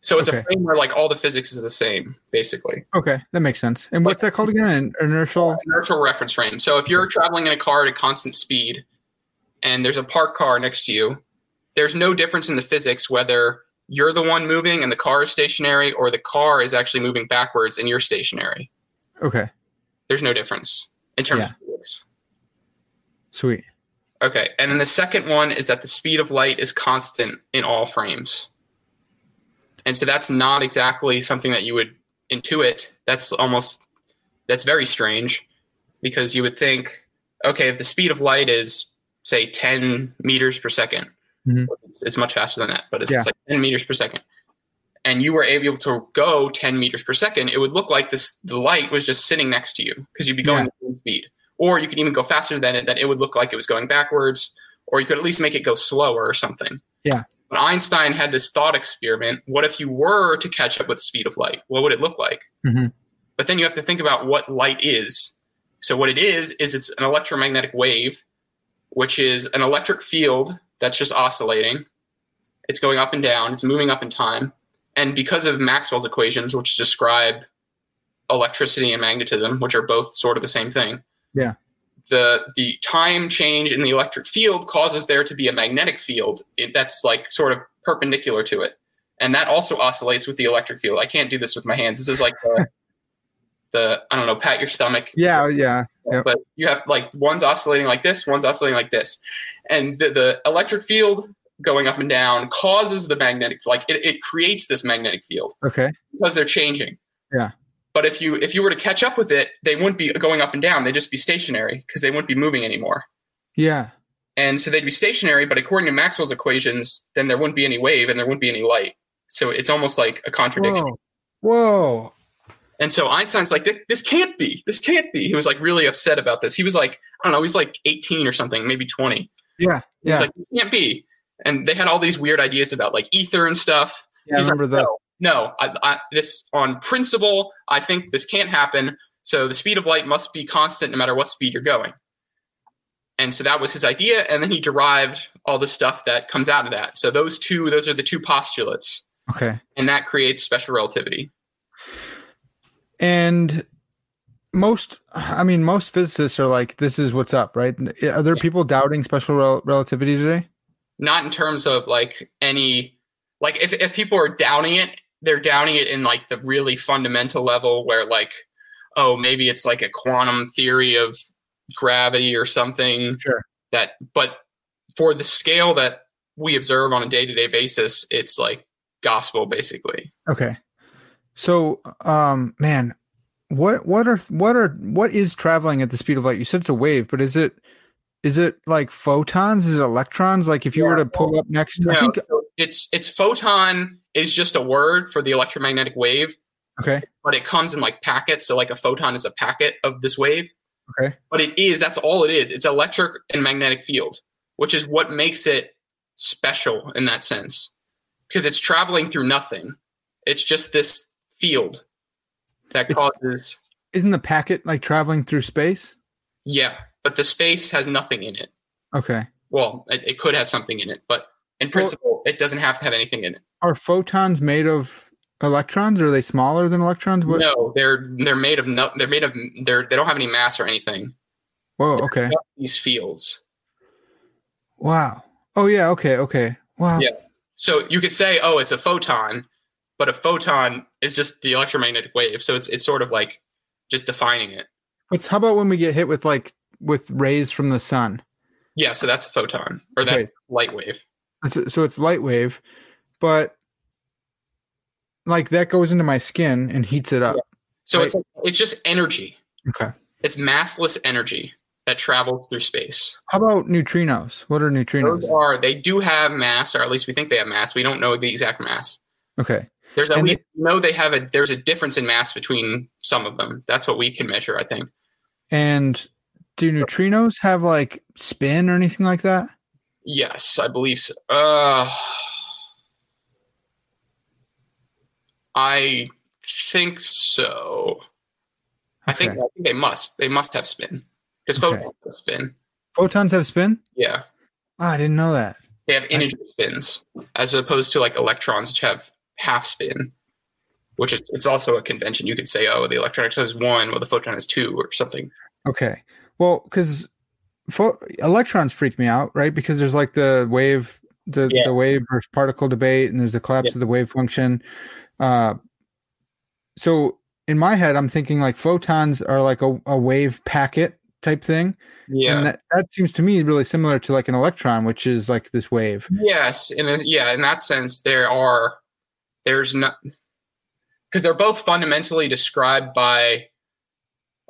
Speaker 3: so it's
Speaker 2: Okay.
Speaker 3: a frame where like all the physics is the same basically
Speaker 2: Okay. That makes sense. And what's that called again? An inertial.
Speaker 3: inertial reference frame. So if you're traveling in a car at a constant speed and there's a parked car next to you, there's no difference in the physics whether you're the one moving and the car is stationary or the car is actually moving backwards and you're stationary.
Speaker 2: Okay.
Speaker 3: There's no difference in terms
Speaker 2: Yeah.
Speaker 3: of physics.
Speaker 2: Sweet.
Speaker 3: Okay. And then the second one is that the speed of light is constant in all frames. And so that's not exactly something that you would intuit. That's almost that's very strange because you would think, okay, if the speed of light is say 10 meters per 2nd
Speaker 2: Mhm.
Speaker 3: it's, it's much faster than that, but it's,
Speaker 2: Yeah.
Speaker 3: like 10 meters per second, and you were able to go 10 meters per second, it would look like this the light was just sitting next to you because you'd be going
Speaker 2: Yeah.
Speaker 3: at the same speed. Or you could even go faster than it, that it would look like it was going backwards, or you could at least make it go slower or something.
Speaker 2: Yeah.
Speaker 3: But Einstein had this thought experiment. What if you were to catch up with the speed of light? What would it look like?
Speaker 2: Mhm.
Speaker 3: But then you have to think about what light is. So what it is is it's an electromagnetic wave, which is an electric field that's just oscillating. It's going up and down. It's moving up in time, and because of Maxwell's equations, which describe electricity and magnetism, which are both sort of the same thing.
Speaker 2: Yeah.
Speaker 3: The the time change in the electric field causes there to be a magnetic field that's like sort of perpendicular to it, and that also oscillates with the electric field. I can't do this with my hands. This is like the *laughs* the I don't know, pat your stomach.
Speaker 2: Yeah. Yeah.
Speaker 3: But you have like one's oscillating like this, one's oscillating like this, and the, the electric field going up and down causes the magnetic like it, it creates this magnetic field
Speaker 2: Okay.
Speaker 3: because they're changing.
Speaker 2: Yeah.
Speaker 3: But if you if you were to catch up with it, they wouldn't be going up and down. They'd just be stationary because they wouldn't be moving anymore.
Speaker 2: Yeah.
Speaker 3: And so they'd be stationary, but according to Maxwell's equations, then there wouldn't be any wave and there wouldn't be any light. So it's almost like a contradiction.
Speaker 2: Whoa. Whoa.
Speaker 3: And so Einstein's like, this can't be. This can't be. He was like really upset about this. He was like, I don't know, he's like 18 or something, maybe 20.
Speaker 2: Yeah.
Speaker 3: He's
Speaker 2: Yeah.
Speaker 3: like, it can't be. And they had all these weird ideas about like ether and stuff.
Speaker 2: yeah. I remember
Speaker 3: like,
Speaker 2: that.
Speaker 3: no, no I, I, this on principle, I think this can't happen. So the speed of light must be constant no matter what speed you're going. And so that was his idea. And then he derived all the stuff that comes out of that. So those two, those are the two postulates.
Speaker 2: Okay.
Speaker 3: And that creates special relativity.
Speaker 2: And most, I mean, most physicists are like, this is what's up, right? Are there
Speaker 3: Yeah.
Speaker 2: people doubting special rel- relativity today?
Speaker 3: Not in terms of like any like if, if people are doubting it they're downing it in like the really fundamental level where like oh maybe it's like a quantum theory of gravity or something
Speaker 2: Sure.
Speaker 3: that but for the scale that we observe on a day-to-day basis it's like gospel basically
Speaker 2: Okay. So, um, man, what what are what are what is traveling at the speed of light? You said it's a wave, but is it is it like photons? Is it electrons? Like if you were to pull up next, I
Speaker 3: No,
Speaker 2: think
Speaker 3: it's it's photon is just a word for the electromagnetic wave.
Speaker 2: Okay,
Speaker 3: but it comes in like packets. So like a photon is a packet of this wave.
Speaker 2: Okay,
Speaker 3: but it is that's all it is. It's electric and magnetic field which is what makes it special in that sense. Because it's traveling through nothing. It's just this field that
Speaker 2: It's-
Speaker 3: causes
Speaker 2: isn't the packet like traveling through space?
Speaker 3: yeah but the space has nothing in it
Speaker 2: Okay.
Speaker 3: well it, it could have something in it but in principle it doesn't have to have anything in it
Speaker 2: Are photons made of electrons? Are they smaller than electrons? What?
Speaker 3: no they're they're made of no they're made of they're they don't have any mass or anything
Speaker 2: Whoa. Okay.
Speaker 3: these fields
Speaker 2: Wow. Oh yeah. Okay. Okay. Wow.
Speaker 3: Yeah. So you could say, oh, it's a photon, but a photon is just the electromagnetic wave. So it's it's sort of like just defining it.
Speaker 2: What's how about when we get hit with like with rays from the sun?
Speaker 3: Yeah, so that's a photon or that's
Speaker 2: Okay.
Speaker 3: light wave.
Speaker 2: So it's light wave, but like that goes into my skin and heats it up.
Speaker 3: So
Speaker 2: Right.
Speaker 3: it's it's just energy.
Speaker 2: Okay.
Speaker 3: It's massless energy that travels through space.
Speaker 2: How about neutrinos? What are neutrinos?
Speaker 3: Those are they do have mass, or at least we think they have mass. We don't know the exact mass.
Speaker 2: Okay.
Speaker 3: There's at
Speaker 2: And
Speaker 3: least you know they have a there's a difference in mass between some of them. That's what we can measure, I think.
Speaker 2: And do neutrinos have like spin or anything like that?
Speaker 3: Yes, I believe so. Uh, I think so. I think,
Speaker 2: Okay.
Speaker 3: I think they must. They must have spin because
Speaker 2: Okay.
Speaker 3: photons have spin.
Speaker 2: Photons have spin?
Speaker 3: Yeah,
Speaker 2: Oh, I didn't know that.
Speaker 3: they have integer spins as opposed to like electrons, which have half spin. Which is it's also a convention. You could say, oh, the electron has one, well, the photon has two, or something.
Speaker 2: Okay. Well, because pho- electrons freak me out, right? Because there's like the wave, the
Speaker 3: Yeah.
Speaker 2: the wave versus particle debate, and there's the collapse
Speaker 3: Yeah.
Speaker 2: of the wave function. Uh, so in my head, I'm thinking like photons are like a, a wave packet type thing,
Speaker 3: Yeah.
Speaker 2: and that that seems to me really similar to like an electron, which is like this wave.
Speaker 3: Yes, in a, yeah, in that sense, there are there's not because they're both fundamentally described by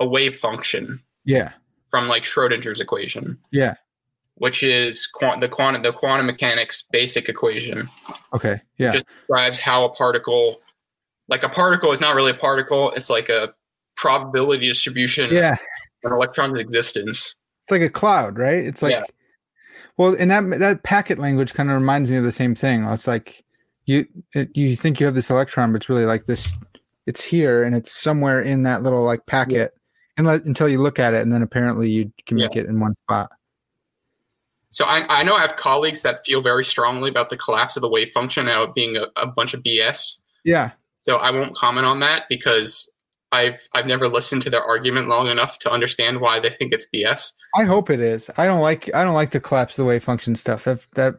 Speaker 3: a wave function
Speaker 2: Yeah.
Speaker 3: From like Schrodinger's equation,
Speaker 2: Yeah.
Speaker 3: which is quant- the quantum the quantum mechanics basic equation
Speaker 2: Okay. Yeah.
Speaker 3: just describes how a particle like a particle is not really a particle; it's like a probability distribution
Speaker 2: yeah.
Speaker 3: of an electron's existence.
Speaker 2: It's like a cloud, right? It's like,
Speaker 3: Yeah.
Speaker 2: well, and that that packet language kind of reminds me of the same thing. It's like you it, you think you have this electron, but it's really like this. It's here, and it's somewhere in that little like packet, and let, until you look at it, and then apparently you can make it in one spot.
Speaker 3: So I, I know I have colleagues that feel very strongly about the collapse of the wave function now being a, a bunch of BS.
Speaker 2: Yeah,
Speaker 3: So I won't comment on that because I've I've never listened to their argument long enough to understand why they think it's BS.
Speaker 2: I hope it is. I don't like I don't like the collapse of the wave function stuff. That that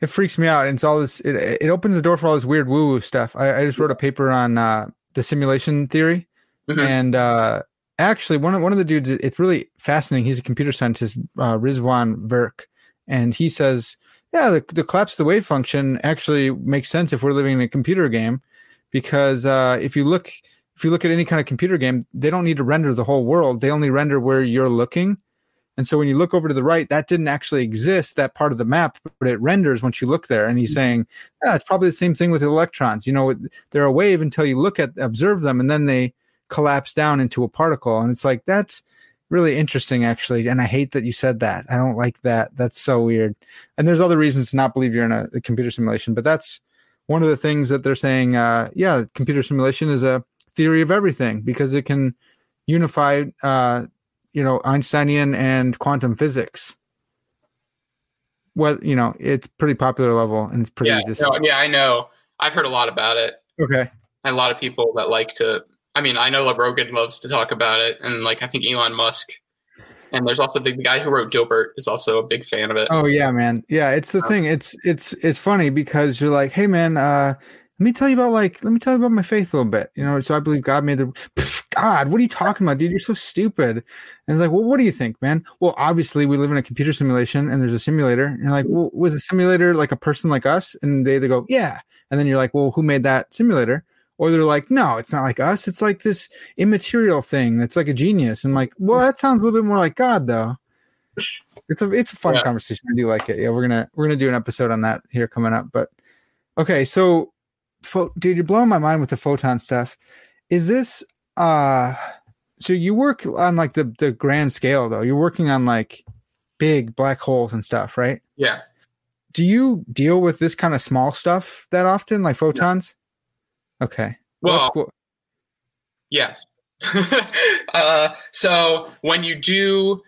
Speaker 2: it freaks me out. And it's all this. It, it opens the door for all this weird woo woo stuff. I, I just wrote a paper on uh, the simulation theory,
Speaker 3: Mhm.
Speaker 2: and uh, actually one of one of the dudes. It's really fascinating. He's a computer scientist, uh, Rizwan Virk, and he says, yeah, the, the collapse of the wave function actually makes sense if we're living in a computer game, because uh, if you look if you look at any kind of computer game, they don't need to render the whole world. They only render where you're looking. And so when you look over to the right, that didn't actually exist, that part of the map, but it renders once you look there. And he's saying, yeah, it's probably the same thing with electrons. You know, they're a wave until you look at, observe them, and then they collapse down into a particle. And it's like, that's really interesting, actually. And I hate that you said that. I don't like that. That's so weird. And there's other reasons to not believe you're in a, a computer simulation, but that's one of the things that they're saying. Uh, yeah, computer simulation is a theory of everything because it can unify uh, you know einsteinian and quantum physics well you know it's pretty popular level and it's pretty
Speaker 3: Yeah, no, yeah, I know. I've heard a lot about it.
Speaker 2: okay
Speaker 3: And a lot of people that like to. I mean, I know that Rogan loves to talk about it, and like I think Elon Musk. And there's also the, the guy who wrote Dilbert is also a big fan of it.
Speaker 2: oh yeah man. Yeah it's the thing. It's it's it's funny because you're like hey man uh let me tell you about like let me tell you about my faith a little bit. You know so i believe god made the god what are you talking about dude? You're so stupid. And it's like well what do you think man? Well obviously we live in a computer simulation and there's a simulator and you're like well was a simulator like a person like us? And they, they go yeah. And then you're like well who made that simulator or they're like no it's not like us. It's like this immaterial thing that's like a genius. And I'm like well that sounds a little bit more like god though. It's a it's a fun
Speaker 3: Yeah.
Speaker 2: conversation. I do like it. Yeah we're gonna we're gonna do an episode on that here coming up but okay so pho- dude you're blowing my mind with the photon stuff. Is this uh so you work on like the the grand scale though. You're working on like big black holes and stuff right?
Speaker 3: Yeah.
Speaker 2: do you deal with this kind of small stuff that often like photons okay. Well, that's
Speaker 3: Well,
Speaker 2: cool.
Speaker 3: Yes. *laughs* uh, so when you do,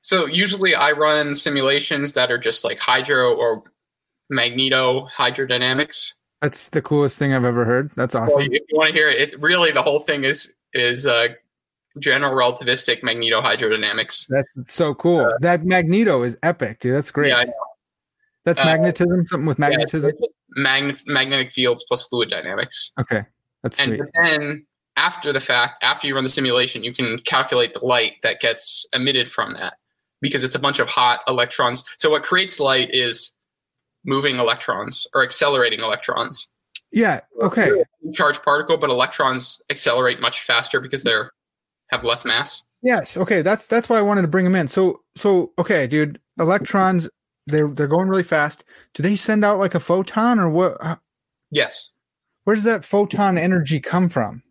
Speaker 3: so usually I run simulations that are just like hydro or magneto hydrodynamics.
Speaker 2: that's the coolest thing i've ever heard. That's
Speaker 3: So
Speaker 2: awesome.
Speaker 3: if you want to hear it, it's really the whole thing is is uh, general relativistic magneto hydrodynamics.
Speaker 2: that's so cool. That magneto is epic dude. That's great.
Speaker 3: Yeah,
Speaker 2: that's
Speaker 3: Uh,
Speaker 2: magnetism? Something with magnetism?
Speaker 3: just magn- magnetic fields plus fluid dynamics.
Speaker 2: okay that's
Speaker 3: And
Speaker 2: sweet
Speaker 3: then after the fact, after you run the simulation, you can calculate the light that gets emitted from that because it's a bunch of hot electrons. So what creates light is moving electrons or accelerating electrons.
Speaker 2: yeah okay
Speaker 3: Charged particle, but electrons accelerate much faster because they're have less mass.
Speaker 2: Yes. Okay. That's that's why I wanted to bring them in. So so okay, dude. Electrons, they're they're going really fast. Do they send out like a photon or what?
Speaker 3: Yes.
Speaker 2: where does that photon energy come from?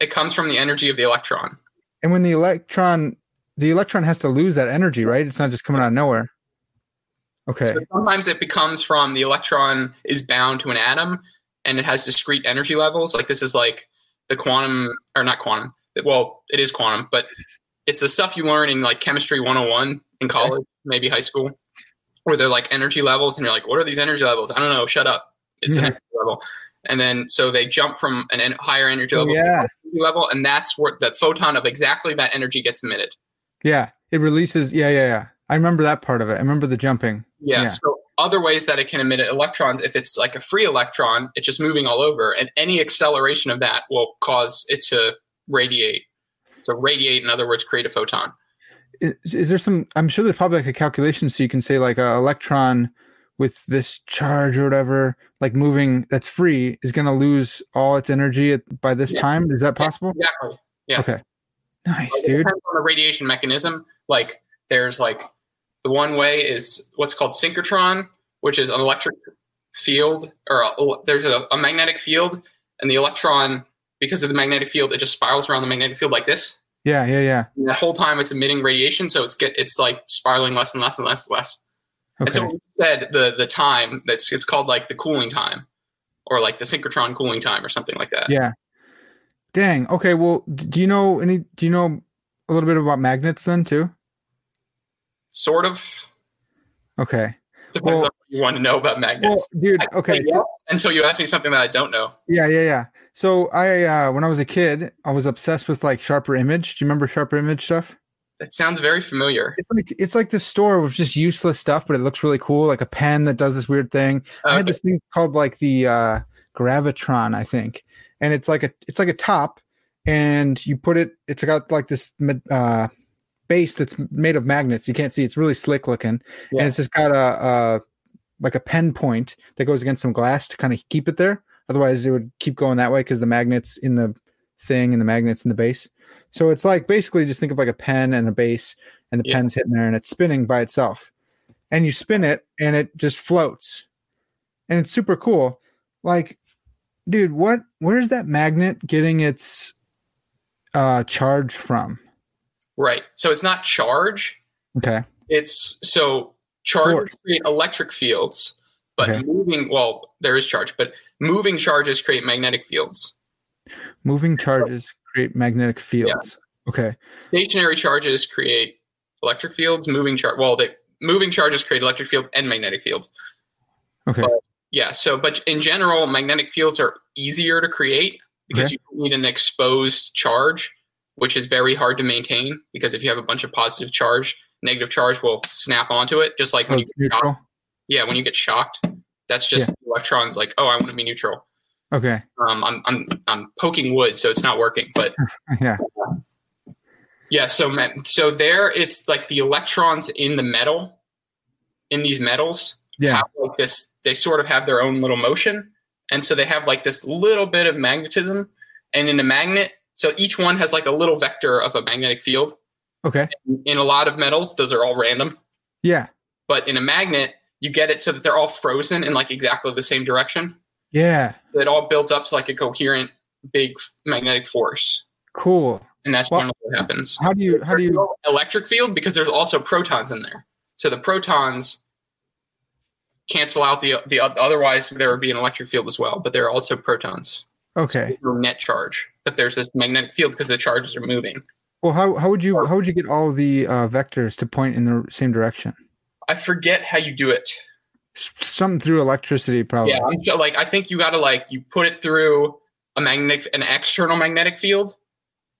Speaker 3: It comes from the energy of the electron.
Speaker 2: And when the electron, the electron has to lose that energy, right? It's not just coming out of nowhere. Okay.
Speaker 3: So sometimes it becomes from the electron is bound to an atom and it has discrete energy levels. Like this is like the quantum, or not quantum. Well, it is quantum, but it's the stuff you learn in like chemistry 101 in college, maybe high school, where they're like energy levels, and you're like, what are these energy levels? I don't know. Shut up. It's an
Speaker 2: mm-hmm.
Speaker 3: energy level. And then so they jump from an en- higher energy
Speaker 2: Oh,
Speaker 3: level to
Speaker 2: yeah.
Speaker 3: energy level, and that's where the photon of exactly that energy gets emitted.
Speaker 2: Yeah. It releases. Yeah. Yeah. Yeah. I remember that part of it. I remember the jumping.
Speaker 3: Yeah.
Speaker 2: Yeah.
Speaker 3: So other ways that it can emit electrons, if it's like a free electron, it's just moving all over, and any acceleration of that will cause it to radiate. So radiate, in other words, create a photon.
Speaker 2: Is, is there some? I'm sure there's probably like a calculation so you can say like a electron with this charge or whatever, like moving that's free, is going to lose all its energy at, by this
Speaker 3: Yeah.
Speaker 2: time. Is that possible?
Speaker 3: Exactly. Yeah.
Speaker 2: Okay. Nice,
Speaker 3: Like,
Speaker 2: dude.
Speaker 3: depends on the radiation mechanism. Like there's like the one way is what's called synchrotron, which is an electric field, or a, oh, there's a, a magnetic field, and the electron, because of the magnetic field, it just spirals around the magnetic field like this.
Speaker 2: Yeah. Yeah. Yeah.
Speaker 3: And the whole time it's emitting radiation, so it's get it's like spiraling less and less and less and less. And so we said the the time that's it's called like the cooling time, or like the synchrotron cooling time, or something like that.
Speaker 2: Yeah. Dang. Okay. Well, do you know any? Do you know a little bit about magnets then too?
Speaker 3: Sort of
Speaker 2: Okay.
Speaker 3: Depends
Speaker 2: Well-
Speaker 3: on what you want to know about
Speaker 2: Well,
Speaker 3: magnets.
Speaker 2: dude. Okay.
Speaker 3: yes until you ask me something that I don't know.
Speaker 2: Yeah, yeah, yeah. So I, uh, when I was a kid, I was obsessed with like Sharper Image. Do you remember Sharper Image stuff?
Speaker 3: That sounds very familiar.
Speaker 2: It's like it's like this store with just useless stuff, but it looks really cool, like a pen that does this weird thing. I had this thing called like the uh, Gravitron, I think, and it's like a it's like a top, and you put it. It's got like this uh, base that's made of magnets. You can't see. It's really slick looking,
Speaker 3: Yeah.
Speaker 2: and it's just got a, a like a pen point that goes against some glass to kind of keep it there. Otherwise, it would keep going that way because the magnets in the thing and the magnets in the base. So it's like basically just think of like a pen and a base, and the
Speaker 3: Yeah.
Speaker 2: pen's hitting there, and it's spinning by itself. And you spin it, and it just floats, and it's super cool. Like, dude, what? Where's that magnet getting its uh charge from?
Speaker 3: Right. So it's not charge.
Speaker 2: Okay,
Speaker 3: It's so charges
Speaker 2: Force.
Speaker 3: create electric fields, but
Speaker 2: Okay.
Speaker 3: moving well, there is charge, but moving charges create magnetic fields.
Speaker 2: moving charges create magnetic fields. Okay,
Speaker 3: Stationary charges create electric fields. Moving char well, they moving charges create electric fields and magnetic fields.
Speaker 2: okay,
Speaker 3: Yeah. So, but in general, magnetic fields are easier to create because
Speaker 2: Okay.
Speaker 3: you need an exposed charge, which is very hard to maintain. Because if you have a bunch of positive charge, negative charge will snap onto it, just like
Speaker 2: oh,
Speaker 3: when you get shocked. Yeah, when you get shocked, that's just the electrons like, oh, I want to be neutral.
Speaker 2: Okay,
Speaker 3: Um, I'm I'm I'm poking wood, so it's not working. But *laughs*
Speaker 2: yeah,
Speaker 3: yeah, so so there, it's like the electrons in the metal, in these metals,
Speaker 2: yeah,
Speaker 3: have like this they sort of have their own little motion and so they have like this little bit of magnetism and in a magnet so each one has like a little vector of a magnetic field
Speaker 2: okay,
Speaker 3: in a lot of metals those are all random
Speaker 2: yeah,
Speaker 3: but in a magnet you get it so that they're all frozen in like exactly the same direction
Speaker 2: yeah.
Speaker 3: it all builds up to like a coherent big magnetic force
Speaker 2: Cool.
Speaker 3: and that's
Speaker 2: Well,
Speaker 3: generally what happens
Speaker 2: How do you? How do you?
Speaker 3: electric field because there's also protons in there so the protons cancel out the the otherwise there would be an electric field as well but there are also protons
Speaker 2: Okay.
Speaker 3: No net charge but there's this magnetic field because the charges are moving
Speaker 2: Well, how how would you how would you get all the uh, vectors to point in the same direction?
Speaker 3: i forget how you do it
Speaker 2: Something through electricity, probably.
Speaker 3: yeah i'm like i think you got to like you put it through a magnetic an external magnetic field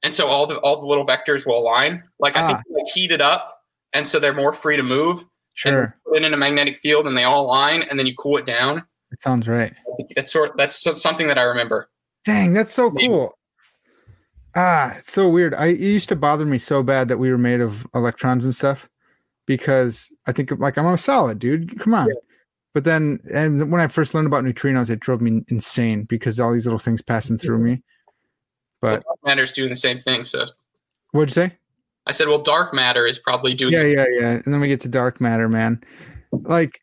Speaker 3: and so all the all the little vectors will align like i think
Speaker 2: Ah.
Speaker 3: you, like heat it up and so they're more free to move
Speaker 2: Sure.
Speaker 3: and put it in a magnetic field and they all align and then you cool it down
Speaker 2: It sounds right.
Speaker 3: It's sort that's something that I remember.
Speaker 2: Dang, that's so cool. Ah, it's so weird. I it used to bother me so bad that we were made of electrons and stuff because I think like I'm a solid, dude. Come on.
Speaker 3: Yeah.
Speaker 2: But then, and when I first learned about neutrinos, it drove me insane because all these little things passing through me. But
Speaker 3: Dark matter's doing the same thing. So
Speaker 2: what'd you say?
Speaker 3: I said, well, dark matter is probably doing.
Speaker 2: Yeah, yeah, yeah. And then we get to dark matter, man. Like,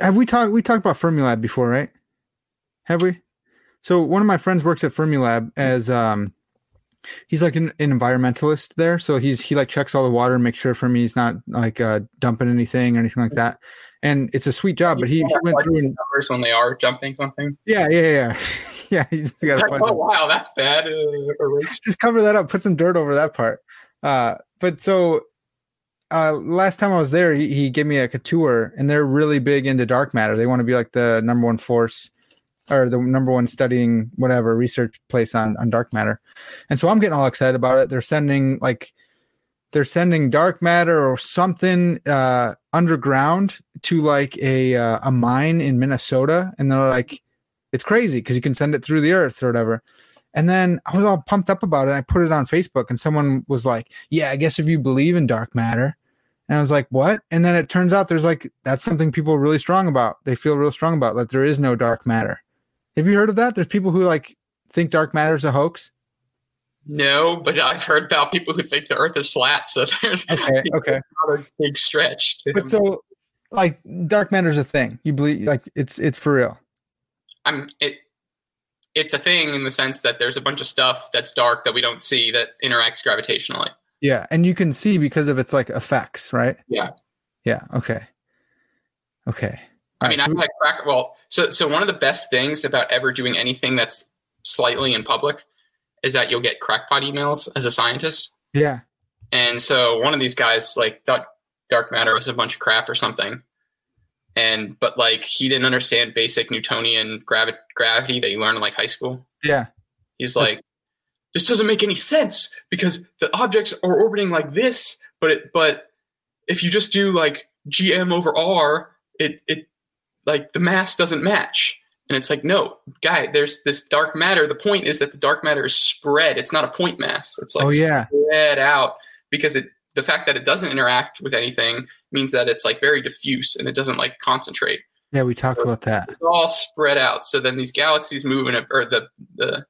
Speaker 2: have we talked? We talked about Fermilab before, right? Have we? So one of my friends works at Fermilab as um he's like an, an environmentalist there. So he's he like checks all the water and makes sure he's not like uh dumping anything or anything like that. And it's a sweet job, but he, he went through and
Speaker 3: numbers when they are dumping something.
Speaker 2: yeah, yeah, yeah. yeah, *laughs* you just gotta
Speaker 3: like, oh wow, that's bad. Uh, *laughs*
Speaker 2: just cover that up, put some dirt over that part. Uh, but so uh, last time I was there, he, he gave me like a tour, and they're really big into dark matter. They want to be like the number one force or the number one studying whatever research place on on dark matter. And so I'm getting all excited about it. They're sending like they're sending dark matter or something uh, underground to like a uh, a mine in Minnesota, and they're like, it's crazy because you can send it through the earth or whatever. And then I was all pumped up about it. I put it on Facebook, and someone was like, "Yeah, I guess if you believe in dark matter." And I was like, "What?" And then it turns out there's like that's something people are really strong about. They feel real strong about that there is no dark matter. Have you heard of that? There's people who like think dark matter is a hoax.
Speaker 3: No, but I've heard about people who think the Earth is flat. So *laughs* there's
Speaker 2: Okay, okay.
Speaker 3: not a big stretch. To
Speaker 2: But so, like, dark matter is a thing. You believe like it's it's for real.
Speaker 3: I'm it. It's a thing in the sense that there's a bunch of stuff that's dark that we don't see that interacts gravitationally.
Speaker 2: Yeah, and you can see because of its like effects, right?
Speaker 3: Yeah.
Speaker 2: Yeah. Okay. Okay.
Speaker 3: I mean,
Speaker 2: right, so
Speaker 3: I've had crack. Well, so so one of the best things about ever doing anything that's slightly in public is that you'll get crackpot emails as a scientist.
Speaker 2: yeah.
Speaker 3: And so one of these guys like thought dark matter was a bunch of crap or something. And but like he didn't understand basic Newtonian gravi- gravity that you learn in like high school.
Speaker 2: Yeah.
Speaker 3: He's like, this doesn't make any sense because the objects are orbiting like this, but it, but if you just do like GM over R, it it like the mass doesn't match. And it's like, no, guy, there's this dark matter. The point is that the dark matter is spread. It's not a point mass. It's like
Speaker 2: oh yeah.
Speaker 3: spread out because it the fact that it doesn't interact with anything means that it's like very diffuse and it doesn't like concentrate.
Speaker 2: Yeah, we talked about that.
Speaker 3: It's all spread out. So then these galaxies move in a or the the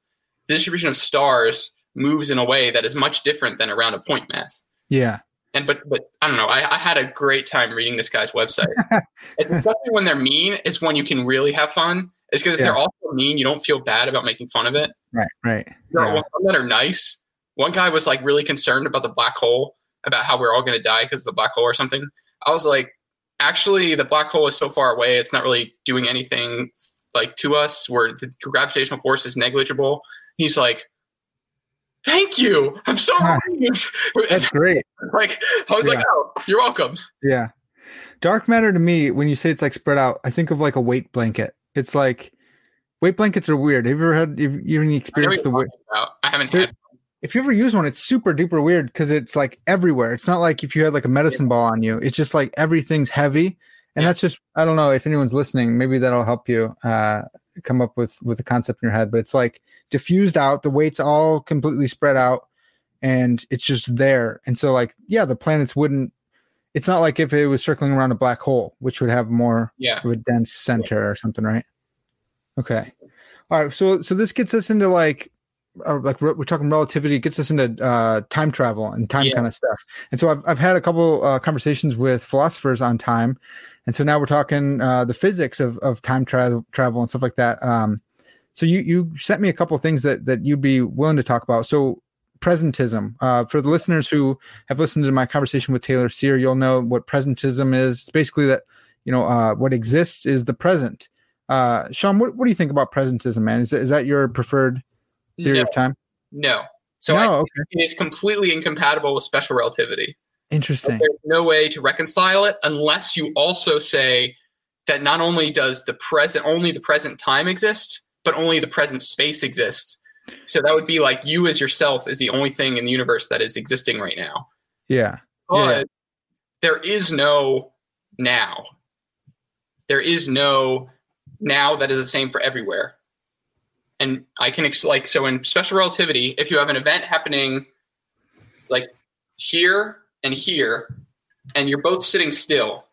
Speaker 3: distribution of stars moves in a way that is much different than around a point mass.
Speaker 2: Yeah.
Speaker 3: And but but I don't know. I, I had a great time reading this guy's website. It's *laughs* especially when they're mean is when you can really have fun. Is because
Speaker 2: Yeah.
Speaker 3: they're also mean, you don't feel bad about making fun of it.
Speaker 2: Right. Right.
Speaker 3: There are
Speaker 2: Yeah.
Speaker 3: some that are nice. One guy was like really concerned about the black hole, about how we're all going to die because of the black hole or something. I was like, actually, the black hole is so far away; it's not really doing anything like to us. Where the gravitational force is negligible. He's like, "Thank you, I'm so relieved." *laughs*
Speaker 2: That's great.
Speaker 3: like I was like, "Oh, you're welcome."
Speaker 2: Yeah. Dark matter to me, when you say it's like spread out, I think of like a weight blanket. It's like weight blankets are weird. Have you ever had have you any experience the weight?
Speaker 3: about. I haven't had.
Speaker 2: If you ever use one, it's super duper weird because it's like everywhere. It's not like if you had like a medicine ball on you. It's just like everything's heavy. And
Speaker 3: Yeah.
Speaker 2: that's just I don't know if anyone's listening, maybe that'll help you uh come up with with a concept in your head. But it's like diffused out, the weight's all completely spread out and it's just there. And so like, yeah, the planets wouldn't it's not like if it was circling around a black hole, which would have more
Speaker 3: Yeah.
Speaker 2: of a dense center or something, right? Okay. All right. So so this gets us into like like we're, we're talking relativity gets us into uh, time travel and time
Speaker 3: Yeah.
Speaker 2: kind of stuff. And so I've I've had a couple uh, conversations with philosophers on time, and so now we're talking uh, the physics of of time travel travel and stuff like that. Um, so you you sent me a couple things that that you'd be willing to talk about. So presentism uh, for the listeners who have listened to my conversation with Taylor Cyr, you'll know what presentism is. It's basically that you know uh, what exists is the present. Uh, Sean, what, what do you think about presentism, man? Is that, is that your preferred theory
Speaker 3: No,
Speaker 2: of time?
Speaker 3: no. So
Speaker 2: no, okay,
Speaker 3: it is completely incompatible with special relativity.
Speaker 2: interesting.
Speaker 3: There's no way to reconcile it unless you also say that not only does the present only the present time exist, but only the present space exists. So that would be like you as yourself is the only thing in the universe that is existing right now.
Speaker 2: Yeah,
Speaker 3: But
Speaker 2: Yeah.
Speaker 3: there is no now. There is no now that is the same for everywhere. And I can ex- like so in special relativity, if you have an event happening like here and here, and you're both sitting still,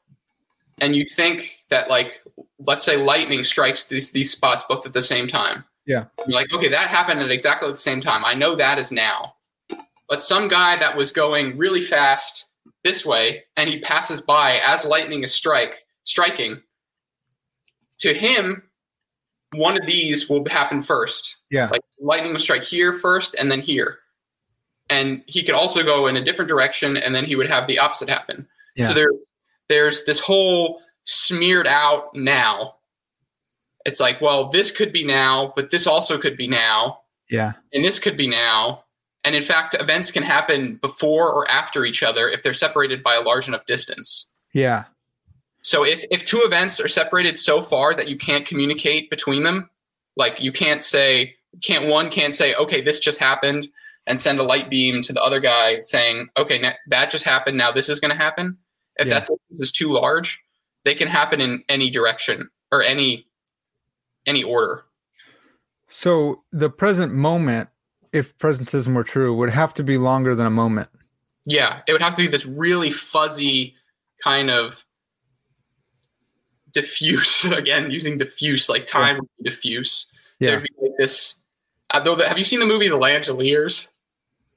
Speaker 3: and you think that like let's say lightning strikes these these spots both at the same time.
Speaker 2: Yeah.
Speaker 3: You're like, okay, that happened at exactly the same time. I know that is now. But some guy that was going really fast this way and he passes by as lightning is strike striking to him one of these will happen first.
Speaker 2: Yeah.
Speaker 3: Like lightning will strike here first and then here. And he could also go in a different direction and then he would have the opposite happen.
Speaker 2: Yeah.
Speaker 3: So there there's this whole smeared out now. It's like, well, this could be now, but this also could be now,
Speaker 2: yeah.
Speaker 3: and this could be now. And in fact, events can happen before or after each other if they're separated by a large enough distance.
Speaker 2: Yeah.
Speaker 3: So if, if two events are separated so far that you can't communicate between them, like you can't say, can't one can't say, okay, this just happened and send a light beam to the other guy saying, okay, that just happened. Now this is going to happen. If
Speaker 2: Yeah.
Speaker 3: that distance is too large, they can happen in any direction or any any order.
Speaker 2: So the present moment, if presentism were true, would have to be longer than a moment.
Speaker 3: Yeah, it would have to be this really fuzzy kind of diffuse. *laughs* Again, using diffuse, like time would be diffuse.
Speaker 2: Yeah.
Speaker 3: There'd be like this. Uh, though, the, have you seen the movie The Langoliers?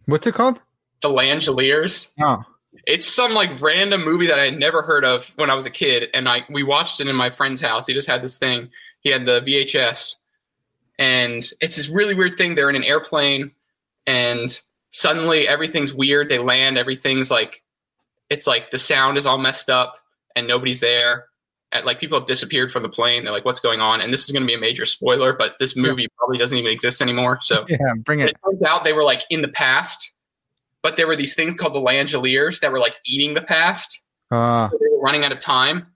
Speaker 2: What's it called?
Speaker 3: The Langoliers.
Speaker 2: Oh.
Speaker 3: It's some like random movie that I had never heard of when I was a kid, and I we watched it in my friend's house. He just had this thing. He had the VHS, and it's this really weird thing. They're in an airplane, and suddenly everything's weird. They land. Everything's like, it's like the sound is all messed up, and nobody's there. And, like people have disappeared from the plane. They're like, "What's going on?" And this is going to be a major spoiler, but this movie probably doesn't even exist anymore. So
Speaker 2: Yeah, bring it.
Speaker 3: it turns out they were like in the past, but there were these things called the Langoliers that were like eating the past.
Speaker 2: Uh,
Speaker 3: So they were running out of time.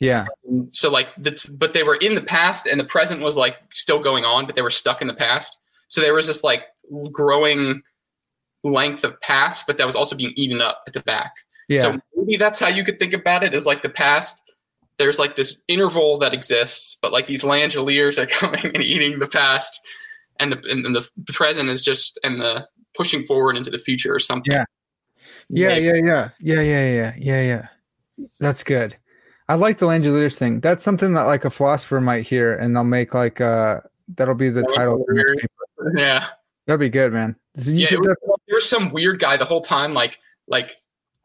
Speaker 2: yeah.
Speaker 3: And so like that's but they were in the past and the present was like still going on, but they were stuck in the past. So there was this like growing length of past, but that was also being eaten up at the back.
Speaker 2: Yeah.
Speaker 3: So maybe that's how you could think about it is like the past. There's like this interval that exists, but like these Langoliers are *laughs* coming and eating the past, and the and, the present is just and the pushing forward into the future or something.
Speaker 2: Yeah. yeah,
Speaker 3: Maybe.
Speaker 2: yeah, yeah, yeah, yeah, yeah, yeah, yeah. That's good. I like the Langoliers thing. That's something that like a philosopher might hear, and they'll make like uh that'll be the title. Of the next
Speaker 3: Langoliers.
Speaker 2: paper.
Speaker 3: Yeah.
Speaker 2: That'd be good, man. You
Speaker 3: yeah,
Speaker 2: should
Speaker 3: was, there was some weird guy the whole time, like like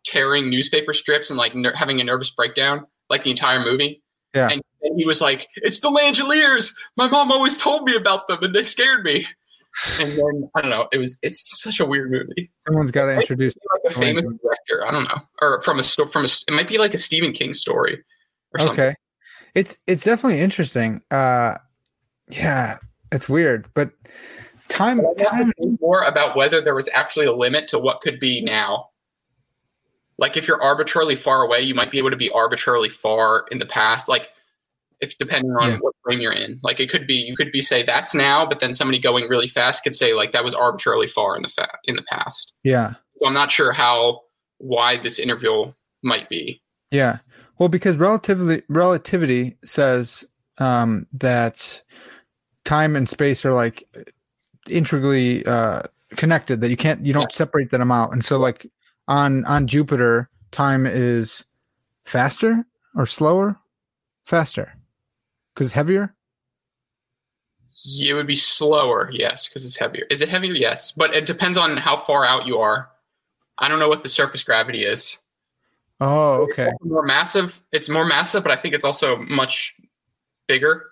Speaker 3: tearing newspaper strips and like ner- having a nervous breakdown, like the entire movie.
Speaker 2: Yeah.
Speaker 3: And, and he was like, "It's the Langoliers. My mom always told me about them, and they scared me." And then I don't know. It was it's such a weird movie.
Speaker 2: someone's got to introduce.
Speaker 3: Like a famous director. I don't know, or from a from a it might be like a Stephen King story or something.
Speaker 2: Okay, it's it's definitely interesting. Uh, yeah, it's weird, but time
Speaker 3: But
Speaker 2: time.
Speaker 3: more about whether there was actually a limit to what could be now. Like if you're arbitrarily far away, you might be able to be arbitrarily far in the past. Like if depending on
Speaker 2: Yeah.
Speaker 3: what frame you're in. Like it could be you could be say that's now, but then somebody going really fast could say like that was arbitrarily far in the fa- in the past.
Speaker 2: Yeah,
Speaker 3: So I'm not sure how wide this interval might be.
Speaker 2: yeah. Well, because relativity relativity says um, that time and space are like integrally uh, connected. That you can't you don't separate them out, and so like on on Jupiter, time is faster or slower, faster because heavier.
Speaker 3: It would be slower, yes, because it's heavier. Is it heavier? Yes, but it depends on how far out you are. I don't know what the surface gravity is.
Speaker 2: Oh, okay.
Speaker 3: It's more massive. It's more massive, but I think it's also much bigger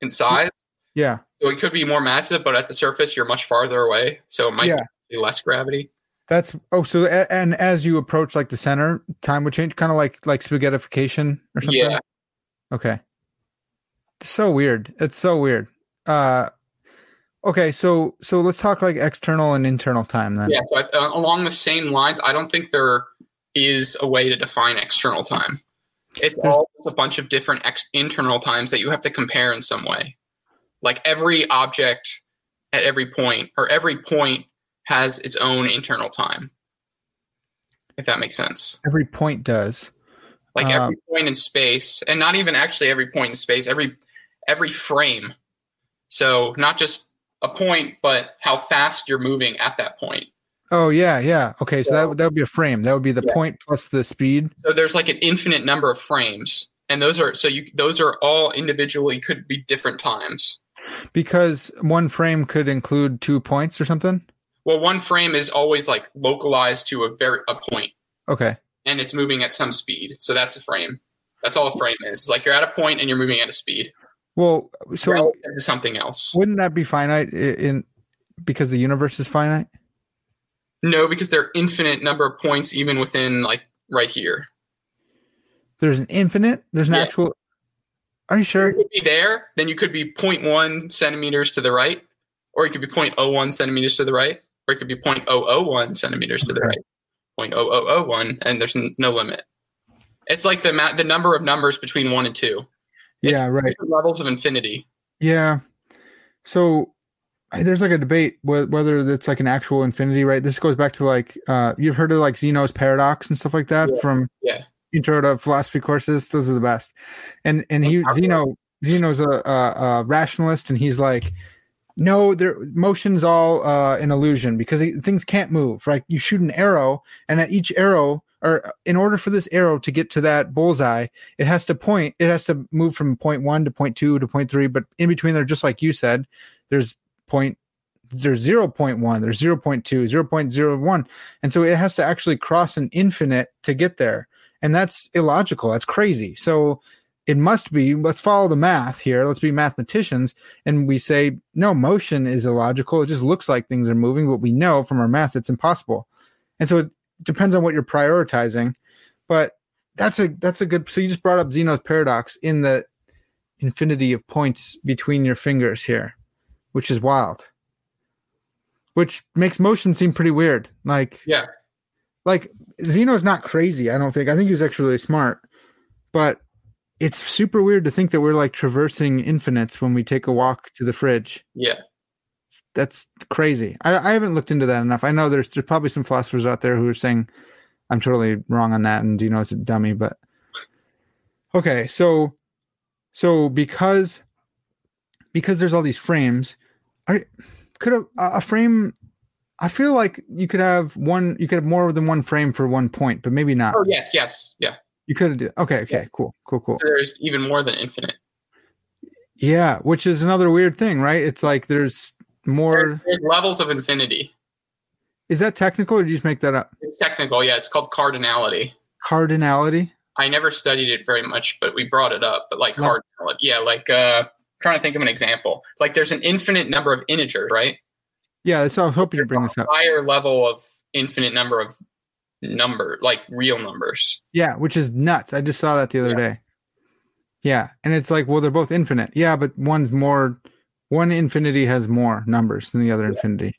Speaker 3: in size.
Speaker 2: Yeah,
Speaker 3: So it could be more massive, but at the surface you're much farther away. So it might
Speaker 2: Yeah.
Speaker 3: be less gravity.
Speaker 2: That's oh. So a- and as you approach like the center, time would change, kind of like like spaghettification or something.
Speaker 3: Yeah.
Speaker 2: Okay. So weird. It's so weird. Uh okay, so so let's talk like external and internal time then.
Speaker 3: Yeah. So I, uh, along the same lines, I don't think there is a way to define external time. It's
Speaker 2: There's-
Speaker 3: all a bunch of different ex- internal times that you have to compare in some way. Like every object at every point, or every point has its own internal time. If that makes sense.
Speaker 2: Every point does.
Speaker 3: like
Speaker 2: Um,
Speaker 3: every point in space and not even actually every point in space every every frame so not just a point but how fast you're moving at that point
Speaker 2: Oh yeah, yeah. Okay, so that that would be a frame. That would be the
Speaker 3: Yeah.
Speaker 2: point plus the speed.
Speaker 3: so there's like an infinite number of frames and those are so you those are all individually could be different times
Speaker 2: Because one frame could include two points or something.
Speaker 3: Well one frame is always like localized to a very a point
Speaker 2: Okay.
Speaker 3: and it's moving at some speed so that's a frame that's all a frame is it's like you're at a point and you're moving at a speed
Speaker 2: Well, so
Speaker 3: something else.
Speaker 2: wouldn't that be finite in because the universe is finite?
Speaker 3: No, because there are infinite number of points even within like right here.
Speaker 2: There's an infinite. There's an
Speaker 3: Yeah.
Speaker 2: actual. Are you
Speaker 3: You
Speaker 2: sure?
Speaker 3: could be there, then you could be 0.1 centimeters to the right, or you could be 0.01 centimeters to the right, or it could be 0.001 centimeters to the right, 0.0001, and there's no limit. It's like the the number of numbers between one and two. It's
Speaker 2: Yeah, right.
Speaker 3: levels of infinity.
Speaker 2: Yeah. So there's like a debate wh- whether it's like an actual infinity, right? This goes back to like uh you've heard of like Zeno's paradox and stuff like that
Speaker 3: Yeah.
Speaker 2: from
Speaker 3: Yeah.
Speaker 2: intro to philosophy courses. Those are the best. And and he Zeno Zeno's a, a, a rationalist, and he's like, no, there motion's all uh, an illusion because things can't move. Right? You shoot an arrow, and at each arrow, or in order for this arrow to get to that bullseye, it has to point. It has to move from point one to point two to point three. But in between there, just like you said, there's point. There's 0.1, there's 0.2, 0.01. And so it has to actually cross an infinite to get there. And that's illogical. That's crazy. So it must be let's follow the math here. Let's be mathematicians. And we say no motion is illogical. It just looks like things are moving but we know from our math it's impossible. And so it depends on what you're prioritizing. But that's a that's a good so you just brought up zeno's paradox in the infinity of points between your fingers here which is wild. Which makes motion seem pretty weird. Like
Speaker 3: Yeah.
Speaker 2: like zeno's not crazy i don't think. I think he was actually really smart. But it's super weird to think that we're like traversing infinites when we take a walk to the fridge.
Speaker 3: Yeah.
Speaker 2: That's crazy. I, I haven't looked into that enough. I know there's there's probably some philosophers out there who are saying I'm totally wrong on that, and Dino's a dummy. But *laughs* okay, so so because because there's all these frames, are could a, a frame? I feel like you could have one. You could have more than one frame for one point, but maybe not.
Speaker 3: Oh yes, yes, yeah.
Speaker 2: You could have. Done. Okay, okay, cool, cool, cool.
Speaker 3: There's even more than infinite.
Speaker 2: Yeah, which is another weird thing, right? It's like there's more.
Speaker 3: There- There's levels of infinity.
Speaker 2: Is that technical, or did you just make that up?
Speaker 3: It's technical, yeah. It's called cardinality.
Speaker 2: Cardinality.
Speaker 3: I never studied it very much, but we brought it up. But like
Speaker 2: Like-
Speaker 3: cardinality, yeah, like uh, trying to think of an example. Like there's an infinite number of integers, right?
Speaker 2: Yeah, so I was hoping to bring this up.
Speaker 3: Higher level of infinite number of number, like real numbers.
Speaker 2: Yeah, which is nuts. I just saw that the other
Speaker 3: Yeah.
Speaker 2: day. Yeah, and it's like, well, they're both infinite. Yeah, but one's more. One infinity has more numbers than the other infinity.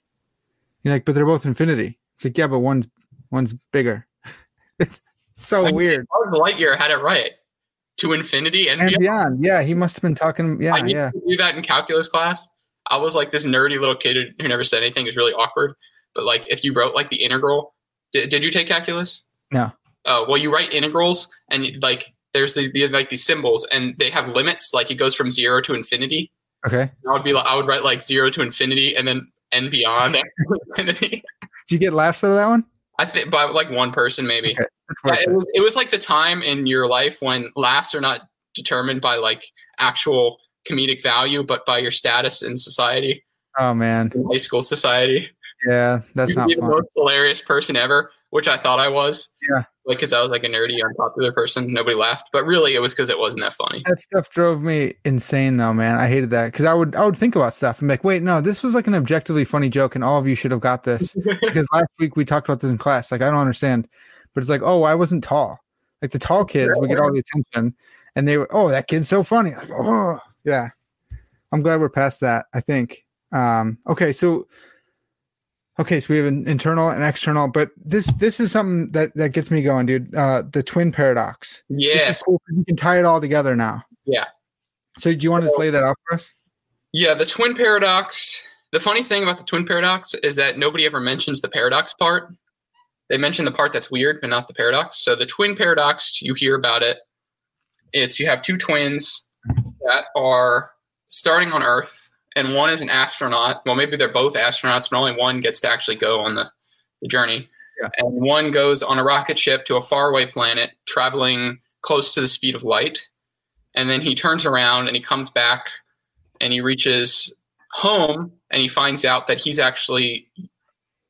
Speaker 2: You're like, but they're both infinity. It's like, yeah, but one's one's bigger. *laughs* it's so
Speaker 3: Like,
Speaker 2: weird.
Speaker 3: Buzz Lightyear had it right. To infinity and,
Speaker 2: And
Speaker 3: beyond.
Speaker 2: beyond, yeah, he must have been talking. Yeah,
Speaker 3: I
Speaker 2: yeah.
Speaker 3: do that in calculus class. I was like this nerdy little kid who- who never said anything. It was really awkward. But like if you wrote like the integral, did, did you take calculus?
Speaker 2: No.
Speaker 3: Oh well, you write integrals and like there's the, the like these symbols and they have limits. Like it goes from zero to infinity.
Speaker 2: Okay.
Speaker 3: And I would be like I would write like zero to infinity and then n beyond infinity. *laughs*
Speaker 2: Did you get laughs out of that one?
Speaker 3: I think by like one person maybe.
Speaker 2: Okay.
Speaker 3: Yeah, it, was, it was like the time in your life when laughs are not determined by like actual comedic value, but by your status in society,
Speaker 2: Oh man,
Speaker 3: in high school society.
Speaker 2: Yeah, that's not
Speaker 3: the
Speaker 2: fun.
Speaker 3: most hilarious person ever, which I thought I was.
Speaker 2: Yeah.
Speaker 3: Like, because I was like a nerdy, unpopular person. Nobody laughed, but really, it was because it wasn't that funny.
Speaker 2: That stuff drove me insane, though, man. I hated that because I would I would think about stuff and be like, wait, no, this was like an objectively funny joke, and all of you should have got this *laughs* because last week we talked about this in class. Like, I don't understand, but it's like, oh, I wasn't tall. Like the tall kids would get all the attention, and they were, oh, that kid's so funny. Like, oh, yeah. I'm glad we're past that. I think. Um, okay, so okay, so we have an internal and external, but this this is something that that gets me going, dude. Uh, the twin paradox. This
Speaker 3: yes.
Speaker 2: is cool. You can tie it all together now.
Speaker 3: Yeah.
Speaker 2: So do you want to just lay that out for us?
Speaker 3: Yeah, the twin paradox. The funny thing about the twin paradox is that nobody ever mentions the paradox part. They mention the part that's weird, but not the paradox. So the twin paradox, you hear about it. It's you have two twins that are starting on Earth, and one is an astronaut. Well, maybe they're both astronauts, but only one gets to actually go on the, the journey.
Speaker 2: Yeah.
Speaker 3: And one goes on a rocket ship to a faraway planet, traveling close to the speed of light. And then he turns around and he comes back and he reaches home and he finds out that he's actually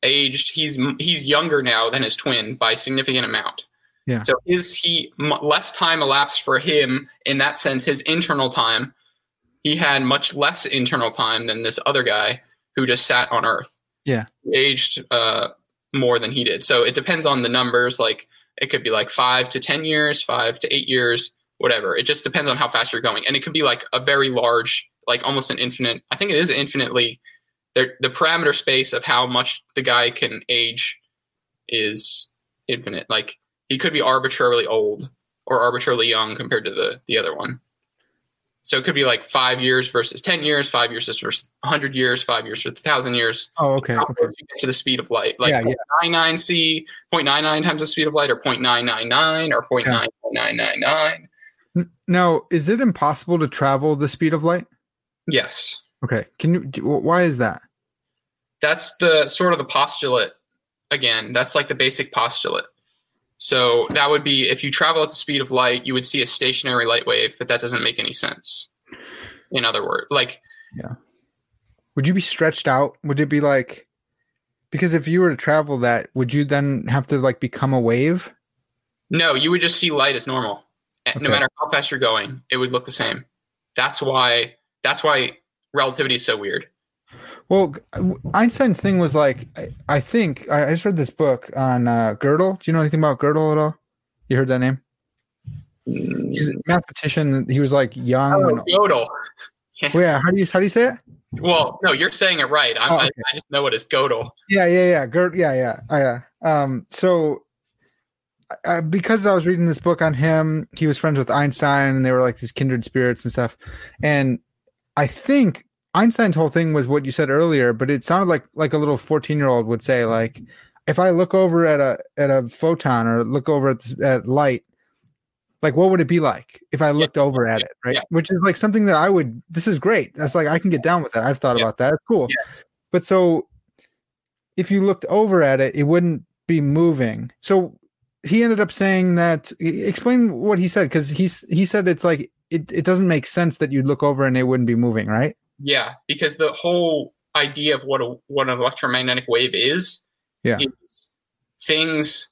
Speaker 3: aged he's he's younger now than his twin by a significant amount
Speaker 2: Yeah.
Speaker 3: so is he less time elapsed for him in that sense his internal time he had much less internal time than this other guy who just sat on Earth.
Speaker 2: Yeah.
Speaker 3: He aged uh, more than he did. So it depends on the numbers. Like it could be like five to 10 years, five to eight years, whatever. It just depends on how fast you're going. And it could be like a very large, like almost an infinite, I think it is infinitely, the parameter space of how much the guy can age is infinite. Like he could be arbitrarily old or arbitrarily young compared to the, the other one. So it could be like five years versus 10 years, five years versus 100 years, five years versus 1,000 years.
Speaker 2: Oh, okay. Okay.
Speaker 3: you get to the speed of light. Like
Speaker 2: Yeah, yeah.
Speaker 3: 0.99c, 0.99 times the speed of light, or 0.999 or 0.99999.
Speaker 2: N- Now, is it impossible to travel the speed of light?
Speaker 3: Yes.
Speaker 2: Okay. Can you? Why is that?
Speaker 3: That's the sort of the postulate. Again, that's like the basic postulate. So that would be if you travel at the speed of light, you would see a stationary light wave, but that doesn't make any sense. In other words, like yeah.
Speaker 2: Would you be stretched out? Would it be like? Because if you were to travel that, would you then have to like become a wave?
Speaker 3: No, you would just see light as normal. And No matter how fast you're going, it would look the same. That's why that's why relativity is so weird.
Speaker 2: Well, Einstein's thing was like, I, I think I, I just read this book on uh, Gödel. Do you know anything about Gödel at all? You heard that name? He's a mathematician. He was like young.
Speaker 3: Oh,
Speaker 2: and,
Speaker 3: Gödel. *laughs*
Speaker 2: well, yeah. How do you how do you say it?
Speaker 3: Well, no, you're saying it right. I'm,
Speaker 2: Oh, okay.
Speaker 3: I just know it as Gödel.
Speaker 2: Yeah, yeah, yeah. Gert, yeah, yeah, yeah. Um, so uh, because I was reading this book on him, he was friends with Einstein, and they were like these kindred spirits and stuff. And I think Einstein's whole thing was what you said earlier, but it sounded like like a little fourteen year old would say, like, if I look over at a at a photon or look over at this, at light. Like what would it be like if I looked over at
Speaker 3: yeah,
Speaker 2: it, right?
Speaker 3: yeah.
Speaker 2: Which is like something that I would. This is great. That's like I can get down with that. I've thought
Speaker 3: Yeah.
Speaker 2: about that. It's cool.
Speaker 3: Yeah.
Speaker 2: But so if you looked over at it, it wouldn't be moving. So he ended up saying that. Explain what he said because he's he said it's like it, it doesn't make sense that you'd look over and it wouldn't be moving, right?
Speaker 3: Yeah, because the whole idea of what a what an electromagnetic wave is,
Speaker 2: Yeah.
Speaker 3: is things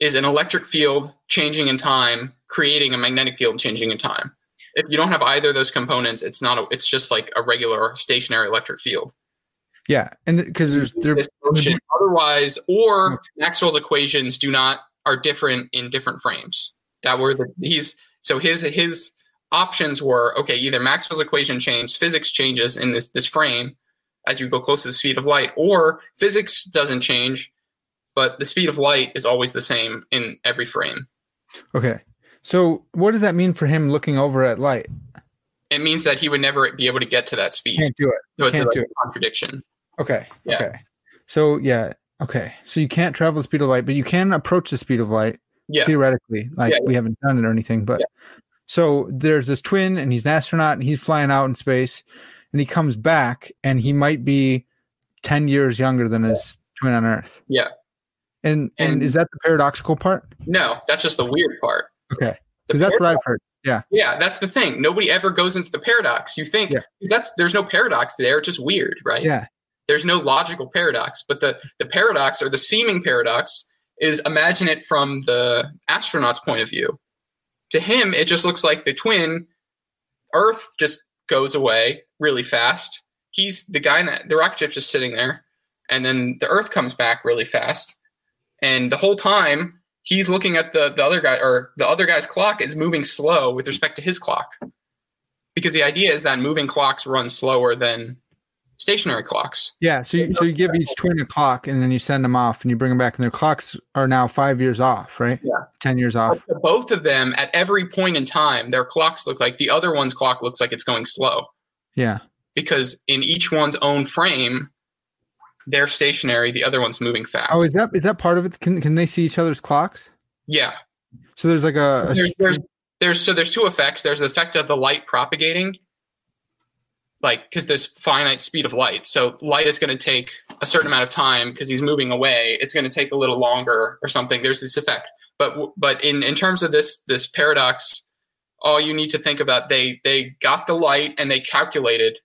Speaker 3: is an electric field changing in time, creating a magnetic field changing in time. If you don't have either of those components, it's not. A, it's just like a regular stationary electric field.
Speaker 2: Yeah, and because there's there.
Speaker 3: Otherwise, or Maxwell's equations do not are different in different frames. That were the he's so his his options were okay. Either Maxwell's equation changes, physics changes in this this frame as you go close to the speed of light, or physics doesn't change, but the speed of light is always the same in every frame.
Speaker 2: Okay, so what does that mean for him looking over at light?
Speaker 3: It means that he would never be able to get to that speed.
Speaker 2: Can't do it.
Speaker 3: So it's
Speaker 2: can't
Speaker 3: like
Speaker 2: do
Speaker 3: a
Speaker 2: it.
Speaker 3: contradiction.
Speaker 2: Okay.
Speaker 3: Yeah.
Speaker 2: Okay. So yeah. Okay. So you can't travel the speed of light, but you can approach the speed of light
Speaker 3: Yeah.
Speaker 2: theoretically. Like
Speaker 3: Yeah,
Speaker 2: we haven't done it or anything, but
Speaker 3: Yeah.
Speaker 2: So there's this twin, and he's an astronaut, and he's flying out in space, and he comes back, and he might be ten years younger than his twin on Earth.
Speaker 3: Yeah.
Speaker 2: And, and
Speaker 3: And-
Speaker 2: is that the paradoxical part?
Speaker 3: No, that's just the weird part.
Speaker 2: Okay. Because that's what I've heard. Yeah.
Speaker 3: Yeah, that's the thing. Nobody ever goes into the paradox. You think
Speaker 2: Yeah.
Speaker 3: that's there's no paradox there. It's just weird, right?
Speaker 2: Yeah.
Speaker 3: There's no logical paradox. But the the paradox or the seeming paradox is imagine it from the astronaut's point of view. To him, it just looks like the twin Earth just goes away really fast. He's the guy in that the rocket ship's just sitting there, and then the Earth comes back really fast. And the whole time he's looking at the the other guy or the other guy's clock is moving slow with respect to his clock because the idea is that moving clocks run slower than stationary clocks
Speaker 2: Yeah. So you, so you give each twin a clock, and then you send them off, and you bring them back, and their clocks are now five years off, right?
Speaker 3: Yeah.
Speaker 2: Ten years off.
Speaker 3: But both of them at every point in time their clocks look like the other one's clock looks like it's going slow
Speaker 2: Yeah.
Speaker 3: because in each one's own frame they're stationary the other one's moving fast
Speaker 2: Oh, is that is that part of it? Can can they see each other's clocks?
Speaker 3: yeah
Speaker 2: So there's like a, a
Speaker 3: there's, there's, there's so there's two effects. There's the effect of the light propagating, like because there's finite speed of light. So light is going to take a certain amount of time because he's moving away. It's going to take a little longer or something. There's this effect, but but in in terms of this this paradox, all you need to think about they they got the light and they calculated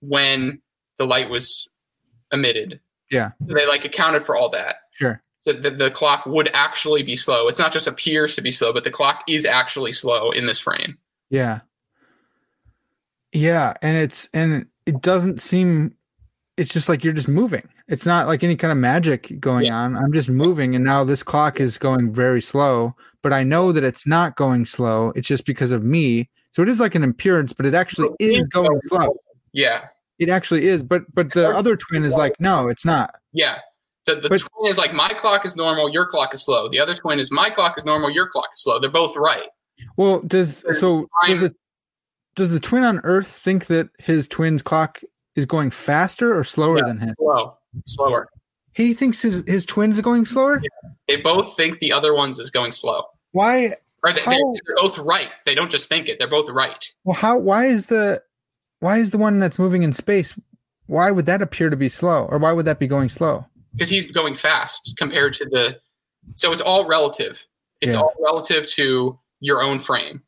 Speaker 3: when the light was emitted.
Speaker 2: Yeah.
Speaker 3: they like accounted for all that
Speaker 2: sure.
Speaker 3: so the, the clock would actually be slow. It's not just appears to be slow, but the clock is actually slow in this frame.
Speaker 2: Yeah. Yeah, and it's and it doesn't seem it's just like you're just moving. It's not like any kind of magic going
Speaker 3: Yeah.
Speaker 2: on. I'm just moving and now this clock is going very slow, but I know that it's not going slow. It's just because of me. So it is like an appearance, but it actually is going slow.
Speaker 3: Yeah,
Speaker 2: It actually is, but but the other twin is like, no, it's not.
Speaker 3: yeah. The, the
Speaker 2: But-
Speaker 3: twin is like my clock is normal, your clock is slow. The other twin is my clock is normal, your clock is slow. They're both right.
Speaker 2: Well, does so does the does the twin on Earth think that his twin's clock is going faster or slower
Speaker 3: Yeah.
Speaker 2: than his?
Speaker 3: Slow, slower.
Speaker 2: He thinks his his twins are going slower.
Speaker 3: They both think the other one's is going slow.
Speaker 2: Why?
Speaker 3: Or they, they're both right. They don't just think it. They're both right.
Speaker 2: Well, how? Why is the why is the one that's moving in space? Why would that appear to be slow, or why would that be going slow?
Speaker 3: because he's going fast compared to the so it's all relative it's
Speaker 2: Yeah.
Speaker 3: all relative to your own frame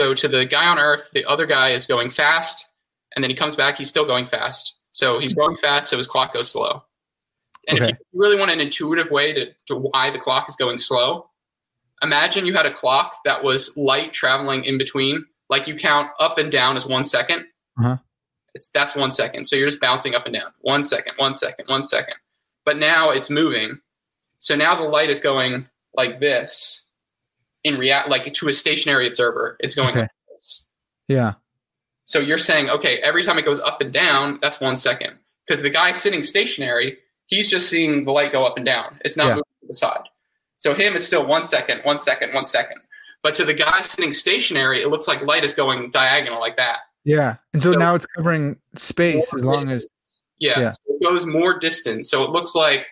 Speaker 3: so to the guy on earth the other guy is going fast and then he comes back he's still going fast. So he's going fast so his clock goes slow. And
Speaker 2: Okay.
Speaker 3: if you really want an intuitive way to, to why the clock is going slow imagine you had a clock that was light traveling in between. Like you count up and down as one second.
Speaker 2: Uh-huh.
Speaker 3: it's that's one second. So you're just bouncing up and down. One second one second one second. But now it's moving. So now the light is going like this in react like to a stationary observer it's going
Speaker 2: Okay.
Speaker 3: like this
Speaker 2: Yeah.
Speaker 3: so you're saying okay every time it goes up and down that's one second because the guy sitting stationary he's just seeing the light go up and down it's not
Speaker 2: Yeah.
Speaker 3: moving to the side so him it's still one second one second one second but to the guy sitting stationary it looks like light is going diagonal like that
Speaker 2: Yeah. And so
Speaker 3: So-
Speaker 2: now it's covering space as long as
Speaker 3: Yeah,
Speaker 2: Yeah.
Speaker 3: so it goes more distance. So it looks like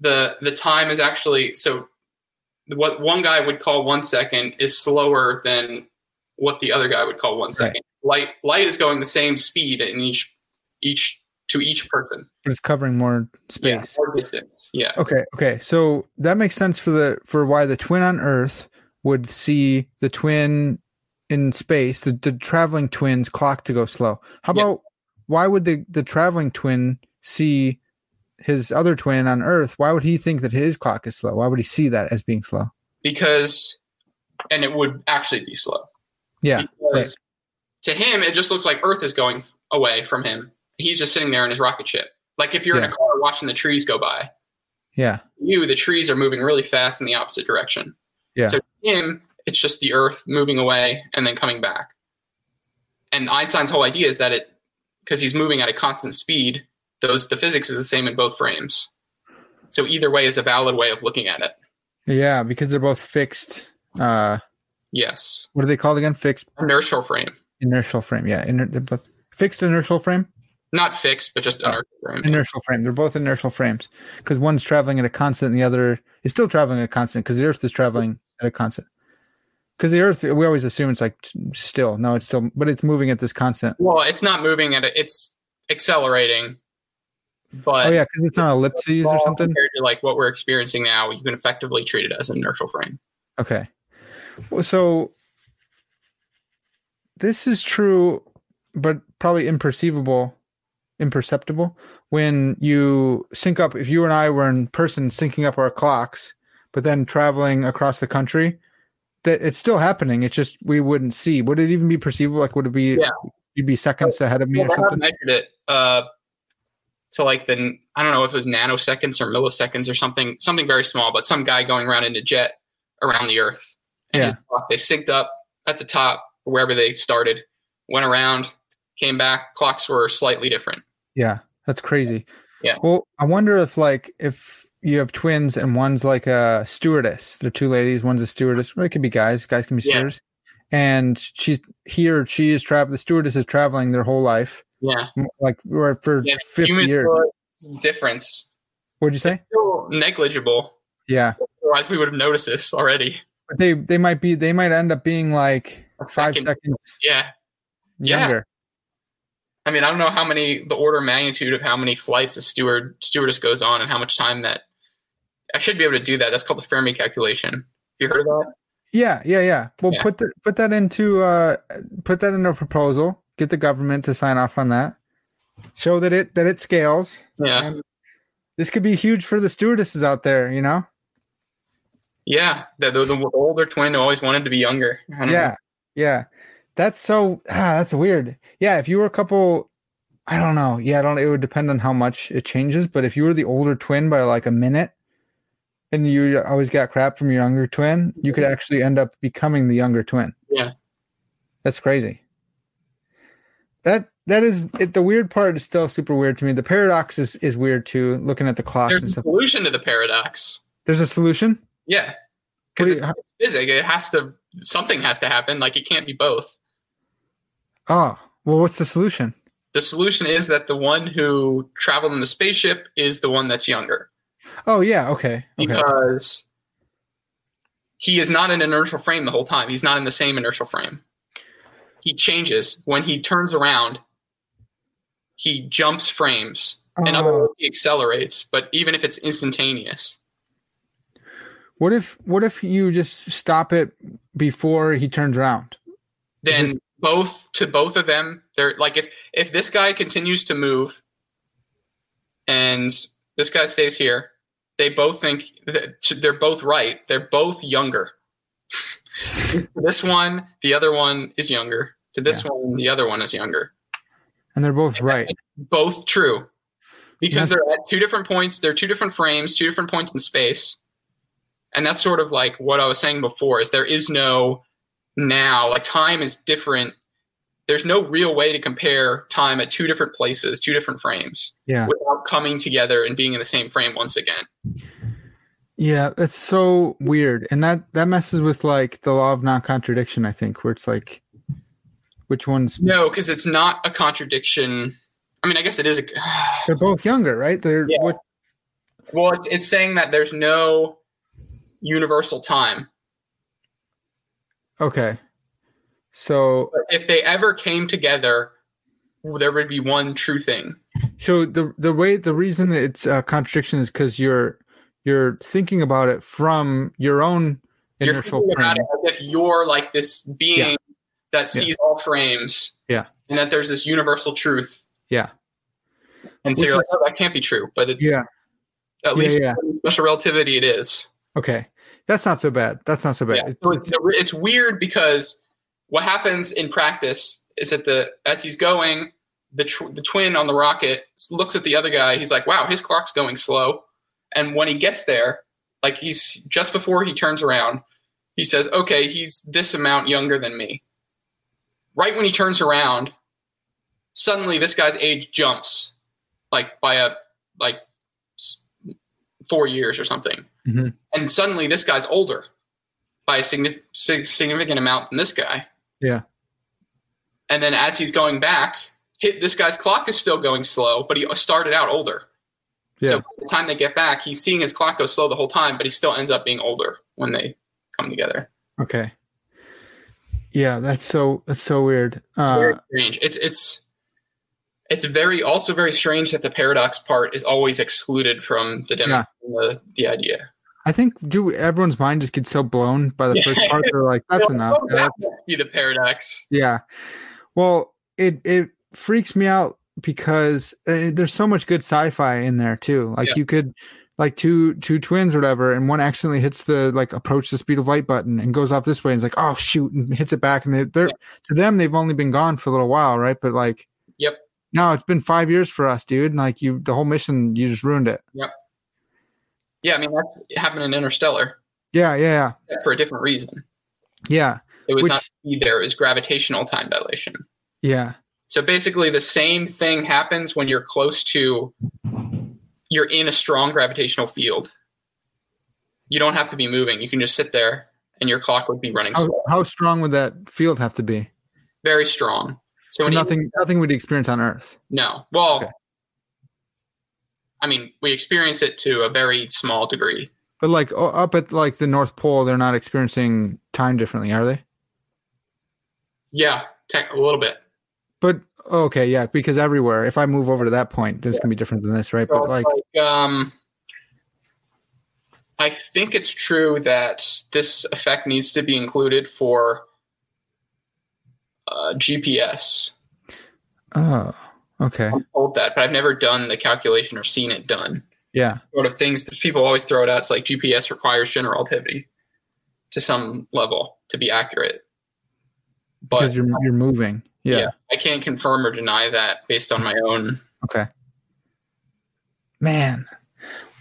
Speaker 3: the the time is actually so what one guy would call one second is slower than what the other guy would call one second. Light light is going the same speed in each each to each person.
Speaker 2: but it's covering more
Speaker 3: Yeah,
Speaker 2: space.
Speaker 3: more distance. Yeah.
Speaker 2: Okay, okay. So that makes sense for the for why the twin on Earth would see the twin in space, the, the traveling twin's clock to go slow. How
Speaker 3: Yeah.
Speaker 2: about why would the the traveling twin see his other twin on Earth? Why would he think that his clock is slow? Why would he see that as being slow?
Speaker 3: Because and it would actually be slow.
Speaker 2: Yeah,
Speaker 3: Because to him it just looks like Earth is going away from him. He's just sitting there in his rocket ship. Like if you're in a car watching the trees go by.
Speaker 2: yeah,
Speaker 3: you, the trees are moving really fast in the opposite direction.
Speaker 2: Yeah.
Speaker 3: So to him, it's just the Earth moving away and then coming back. And Einstein's whole idea is that it, because he's moving at a constant speed, those the physics is the same in both frames. So either way is a valid way of looking at it.
Speaker 2: yeah. Because they're both fixed. Uh,
Speaker 3: Yes,
Speaker 2: what are they called again? Fixed
Speaker 3: inertial frame,
Speaker 2: inertial frame. Yeah, iner- they're both fixed inertial frame.
Speaker 3: not fixed, but just
Speaker 2: Oh,
Speaker 3: inertial frame.
Speaker 2: inertial frame. They're both inertial frames because one's traveling at a constant and the other is still traveling at a constant because the Earth is traveling at a constant. Because the Earth, we always assume it's like still. No, it's still, but it's moving at this constant.
Speaker 3: Well, it's not moving at a, it's accelerating, but
Speaker 2: oh yeah, because it's on ellipses or something.
Speaker 3: compared to like what we're experiencing now, you can effectively treat it as an inertial frame.
Speaker 2: Okay. Well, so this is true, but probably imperceivable, imperceptible when you sync up. If you and I were in person syncing up our clocks, but then traveling across the country, that it's still happening. It's just we wouldn't see. Would it even be perceivable? Like, would it be?
Speaker 3: Yeah.
Speaker 2: You'd be seconds ahead of me
Speaker 3: Well,
Speaker 2: or
Speaker 3: I haven't measured it uh, to like the I don't know if it was nanoseconds or milliseconds or something something very small, but some guy going around in a jet around the Earth. And
Speaker 2: Yeah.
Speaker 3: they synced up at the top wherever they started, went around, came back. Clocks were slightly different.
Speaker 2: Yeah, that's crazy.
Speaker 3: Yeah.
Speaker 2: Well, I wonder if like if you have twins and one's like a stewardess, they're two ladies, one's a stewardess. Well, it could be guys. Guys can be
Speaker 3: Yeah.
Speaker 2: stewards. And she's he or she is traveling. The stewardess is traveling their whole life,
Speaker 3: Yeah,
Speaker 2: like for
Speaker 3: yeah.
Speaker 2: fifty
Speaker 3: human
Speaker 2: years.
Speaker 3: difference
Speaker 2: What'd you say?
Speaker 3: negligible.
Speaker 2: Yeah,
Speaker 3: Otherwise, we would have noticed this already.
Speaker 2: but they they might be they might end up being like
Speaker 3: A
Speaker 2: five
Speaker 3: second.
Speaker 2: seconds
Speaker 3: Yeah. Yeah.
Speaker 2: younger.
Speaker 3: I mean, I don't know how many the order of magnitude of how many flights a steward stewardess goes on and how much time that I should be able to do that. That's called the Fermi calculation. Have you heard of that?
Speaker 2: Yeah, yeah, yeah. Well,
Speaker 3: Yeah.
Speaker 2: put the, put that into uh put that in a proposal. Get the government to sign off on that. Show that it that it scales.
Speaker 3: Yeah.
Speaker 2: And this could be huge for the stewardesses out there, you know?
Speaker 3: Yeah. The, the, the older twin always wanted to be younger. Don't know.
Speaker 2: Yeah. Yeah. That's so ah, that's weird. Yeah, if you were a couple I don't know. Yeah, I don't it would depend on how much it changes, but if you were the older twin by like a minute and you always got crap from your younger twin, you could actually end up becoming the younger twin.
Speaker 3: Yeah.
Speaker 2: That's crazy. That that is it, the weird part is still super weird to me. The paradox is, is weird too, looking at the clocks
Speaker 3: There's
Speaker 2: and
Speaker 3: a solution to the paradox.
Speaker 2: There's a solution?
Speaker 3: Yeah. Because it's, it's physics. It has to something has to happen. Like it can't be both.
Speaker 2: Oh, well what's the solution?
Speaker 3: The solution is that the one who traveled in the spaceship is the one that's younger.
Speaker 2: Oh yeah, okay. Okay.
Speaker 3: because he is not in an inertial frame the whole time. He's not in the same inertial frame. He changes when he turns around. He jumps frames. In other
Speaker 2: Oh.
Speaker 3: words, he accelerates. But even if it's instantaneous,
Speaker 2: What if what if you just stop it before he turns around?
Speaker 3: then
Speaker 2: Is
Speaker 3: both to both of them, they're like if if this guy continues to move, and this guy stays here, they both think that they're both right. They're both younger. This one, the other one is younger. To this one, the other one is younger.
Speaker 2: And they're both right.
Speaker 3: Both true. Because
Speaker 2: Yeah.
Speaker 3: they're at two different points, they're two different frames, two different points in space. And that's sort of like what I was saying before is there is no now, like time is different. There's no real way to compare time at two different places, two different frames,
Speaker 2: Yeah.
Speaker 3: without coming together and being in the same frame once again.
Speaker 2: Yeah, that's so weird. And that that messes with like the law of non-contradiction, I think, where it's like which one's
Speaker 3: No, because it's not a contradiction. I mean, I guess it is a *sighs*
Speaker 2: they're both younger, right? They're
Speaker 3: Yeah.
Speaker 2: what
Speaker 3: Well, it's, it's saying that there's no universal time.
Speaker 2: okay. So
Speaker 3: if they ever came together, there would be one true thing.
Speaker 2: so the the way the reason it's a contradiction is because you're you're thinking about it from your own
Speaker 3: You're
Speaker 2: inertial
Speaker 3: thinking
Speaker 2: frame.
Speaker 3: about it as if you're like this being
Speaker 2: Yeah.
Speaker 3: that sees all frames.
Speaker 2: Yeah.
Speaker 3: And that there's this universal truth.
Speaker 2: Yeah.
Speaker 3: And so
Speaker 2: Which
Speaker 3: you're like, oh, that can't be true. But it,
Speaker 2: Yeah.
Speaker 3: at
Speaker 2: Yeah,
Speaker 3: least
Speaker 2: yeah.
Speaker 3: special relativity, it is.
Speaker 2: Okay. That's not so bad. That's not so bad.
Speaker 3: Yeah.
Speaker 2: It-
Speaker 3: So it's, it's weird because what happens in practice is that the as he's going, the tw- the twin on the rocket looks at the other guy. He's like, "Wow, his clock's going slow." And when he gets there, like he's just before he turns around, he says, "Okay, he's this amount younger than me." Right when he turns around, suddenly this guy's age jumps, like by a like four years or something
Speaker 2: Mhm.
Speaker 3: and suddenly this guy's older by a signif- significant amount than this guy.
Speaker 2: Yeah.
Speaker 3: And then as he's going back, hit this guy's clock is still going slow, but he started out older.
Speaker 2: Yeah.
Speaker 3: So by the time they get back, he's seeing his clock go slow the whole time, but he still ends up being older when they come together.
Speaker 2: Okay. Yeah, that's so that's so weird.
Speaker 3: It's
Speaker 2: Uh,
Speaker 3: very strange. It's it's it's very also very strange that the paradox part is always excluded from the demo,
Speaker 2: Yeah.
Speaker 3: the, the idea.
Speaker 2: I think do everyone's mind just gets so blown by the *laughs* first part. They're like, that's
Speaker 3: Well,
Speaker 2: enough.
Speaker 3: that
Speaker 2: That's-
Speaker 3: be the paradox.
Speaker 2: yeah. Well, it it freaks me out because uh, there's so much good sci-fi in there too. Like
Speaker 3: Yeah.
Speaker 2: you could like two two twins or whatever, and one accidentally hits the like approach the speed of light button and goes off this way, and it's like, oh shoot, and hits it back, and they, they're
Speaker 3: Yeah.
Speaker 2: to them they've only been gone for a little while, right? But like,
Speaker 3: Yep.
Speaker 2: now it's been five years for us, dude. And like you, the whole mission, you just ruined it. Yep.
Speaker 3: Yeah, I mean that's happened in Interstellar
Speaker 2: Yeah, yeah, yeah,
Speaker 3: for a different reason.
Speaker 2: yeah,
Speaker 3: It was
Speaker 2: Which-
Speaker 3: not there; it was gravitational time dilation.
Speaker 2: yeah.
Speaker 3: So basically, the same thing happens when you're close to, you're in a strong gravitational field. You don't have to be moving; you can just sit there, and your clock would be running
Speaker 2: How,
Speaker 3: slow,
Speaker 2: how strong would that field have to be?
Speaker 3: very strong. So
Speaker 2: So
Speaker 3: when you-
Speaker 2: nothing, nothing would experience on Earth.
Speaker 3: no, well,
Speaker 2: Okay.
Speaker 3: I mean, we experience it to a very small degree.
Speaker 2: But like up at like the North Pole, they're not experiencing time differently, are they?
Speaker 3: Yeah, tech, a little bit.
Speaker 2: But okay, yeah, because everywhere, if I move over to that point, this it's gonna be different than this, right?
Speaker 3: So
Speaker 2: But like,
Speaker 3: like, um, I think it's true that this effect needs to be included for uh, GPS.
Speaker 2: oh, okay,
Speaker 3: I'm told that, but I've never done the calculation or seen it done.
Speaker 2: yeah,
Speaker 3: Sort of things that people always throw it out. It's like GPS requires general relativity to some level to be accurate. but
Speaker 2: because you're you're moving. Yeah.
Speaker 3: yeah, I can't confirm or deny that based on my own.
Speaker 2: Okay. Man,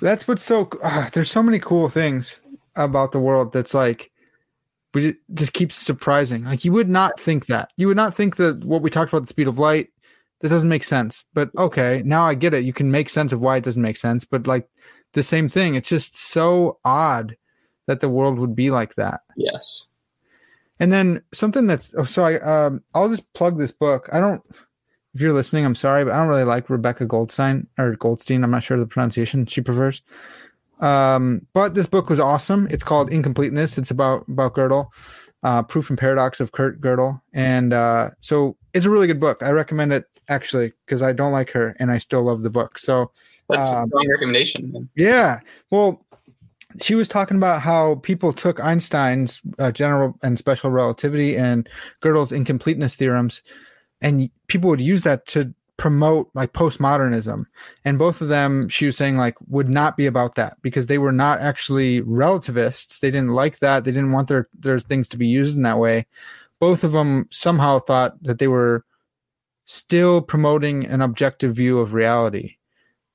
Speaker 2: that's what's so. Uh, there's so many cool things about the world that's like we just keeps surprising. Like you would not think that. You would not think that what we talked about the speed of light that doesn't make sense. But okay, now I get it. You can make sense of why it doesn't make sense. But like the same thing, it's just so odd that the world would be like that.
Speaker 3: Yes.
Speaker 2: And then something that's oh, so I um I'll just plug this book. I don't if you're listening, I'm sorry, but I don't really like Rebecca Goldstein or Goldstein. I'm not sure the pronunciation she prefers. Um, but this book was awesome. It's called Incompleteness. It's about about Gödel, uh, Proof and Paradox of Kurt Gödel, and uh, so it's a really good book. I recommend it actually because I don't like her and I still love the book. So
Speaker 3: That's
Speaker 2: Um,
Speaker 3: a strong recommendation.
Speaker 2: yeah. Well, she was talking about how people took Einstein's uh, general and special relativity and Gödel's incompleteness theorems, and people would use that to promote like postmodernism. And both of them, she was saying, like, would not be about that because they were not actually relativists. They didn't like that. They didn't want their their things to be used in that way. Both of them somehow thought that they were still promoting an objective view of reality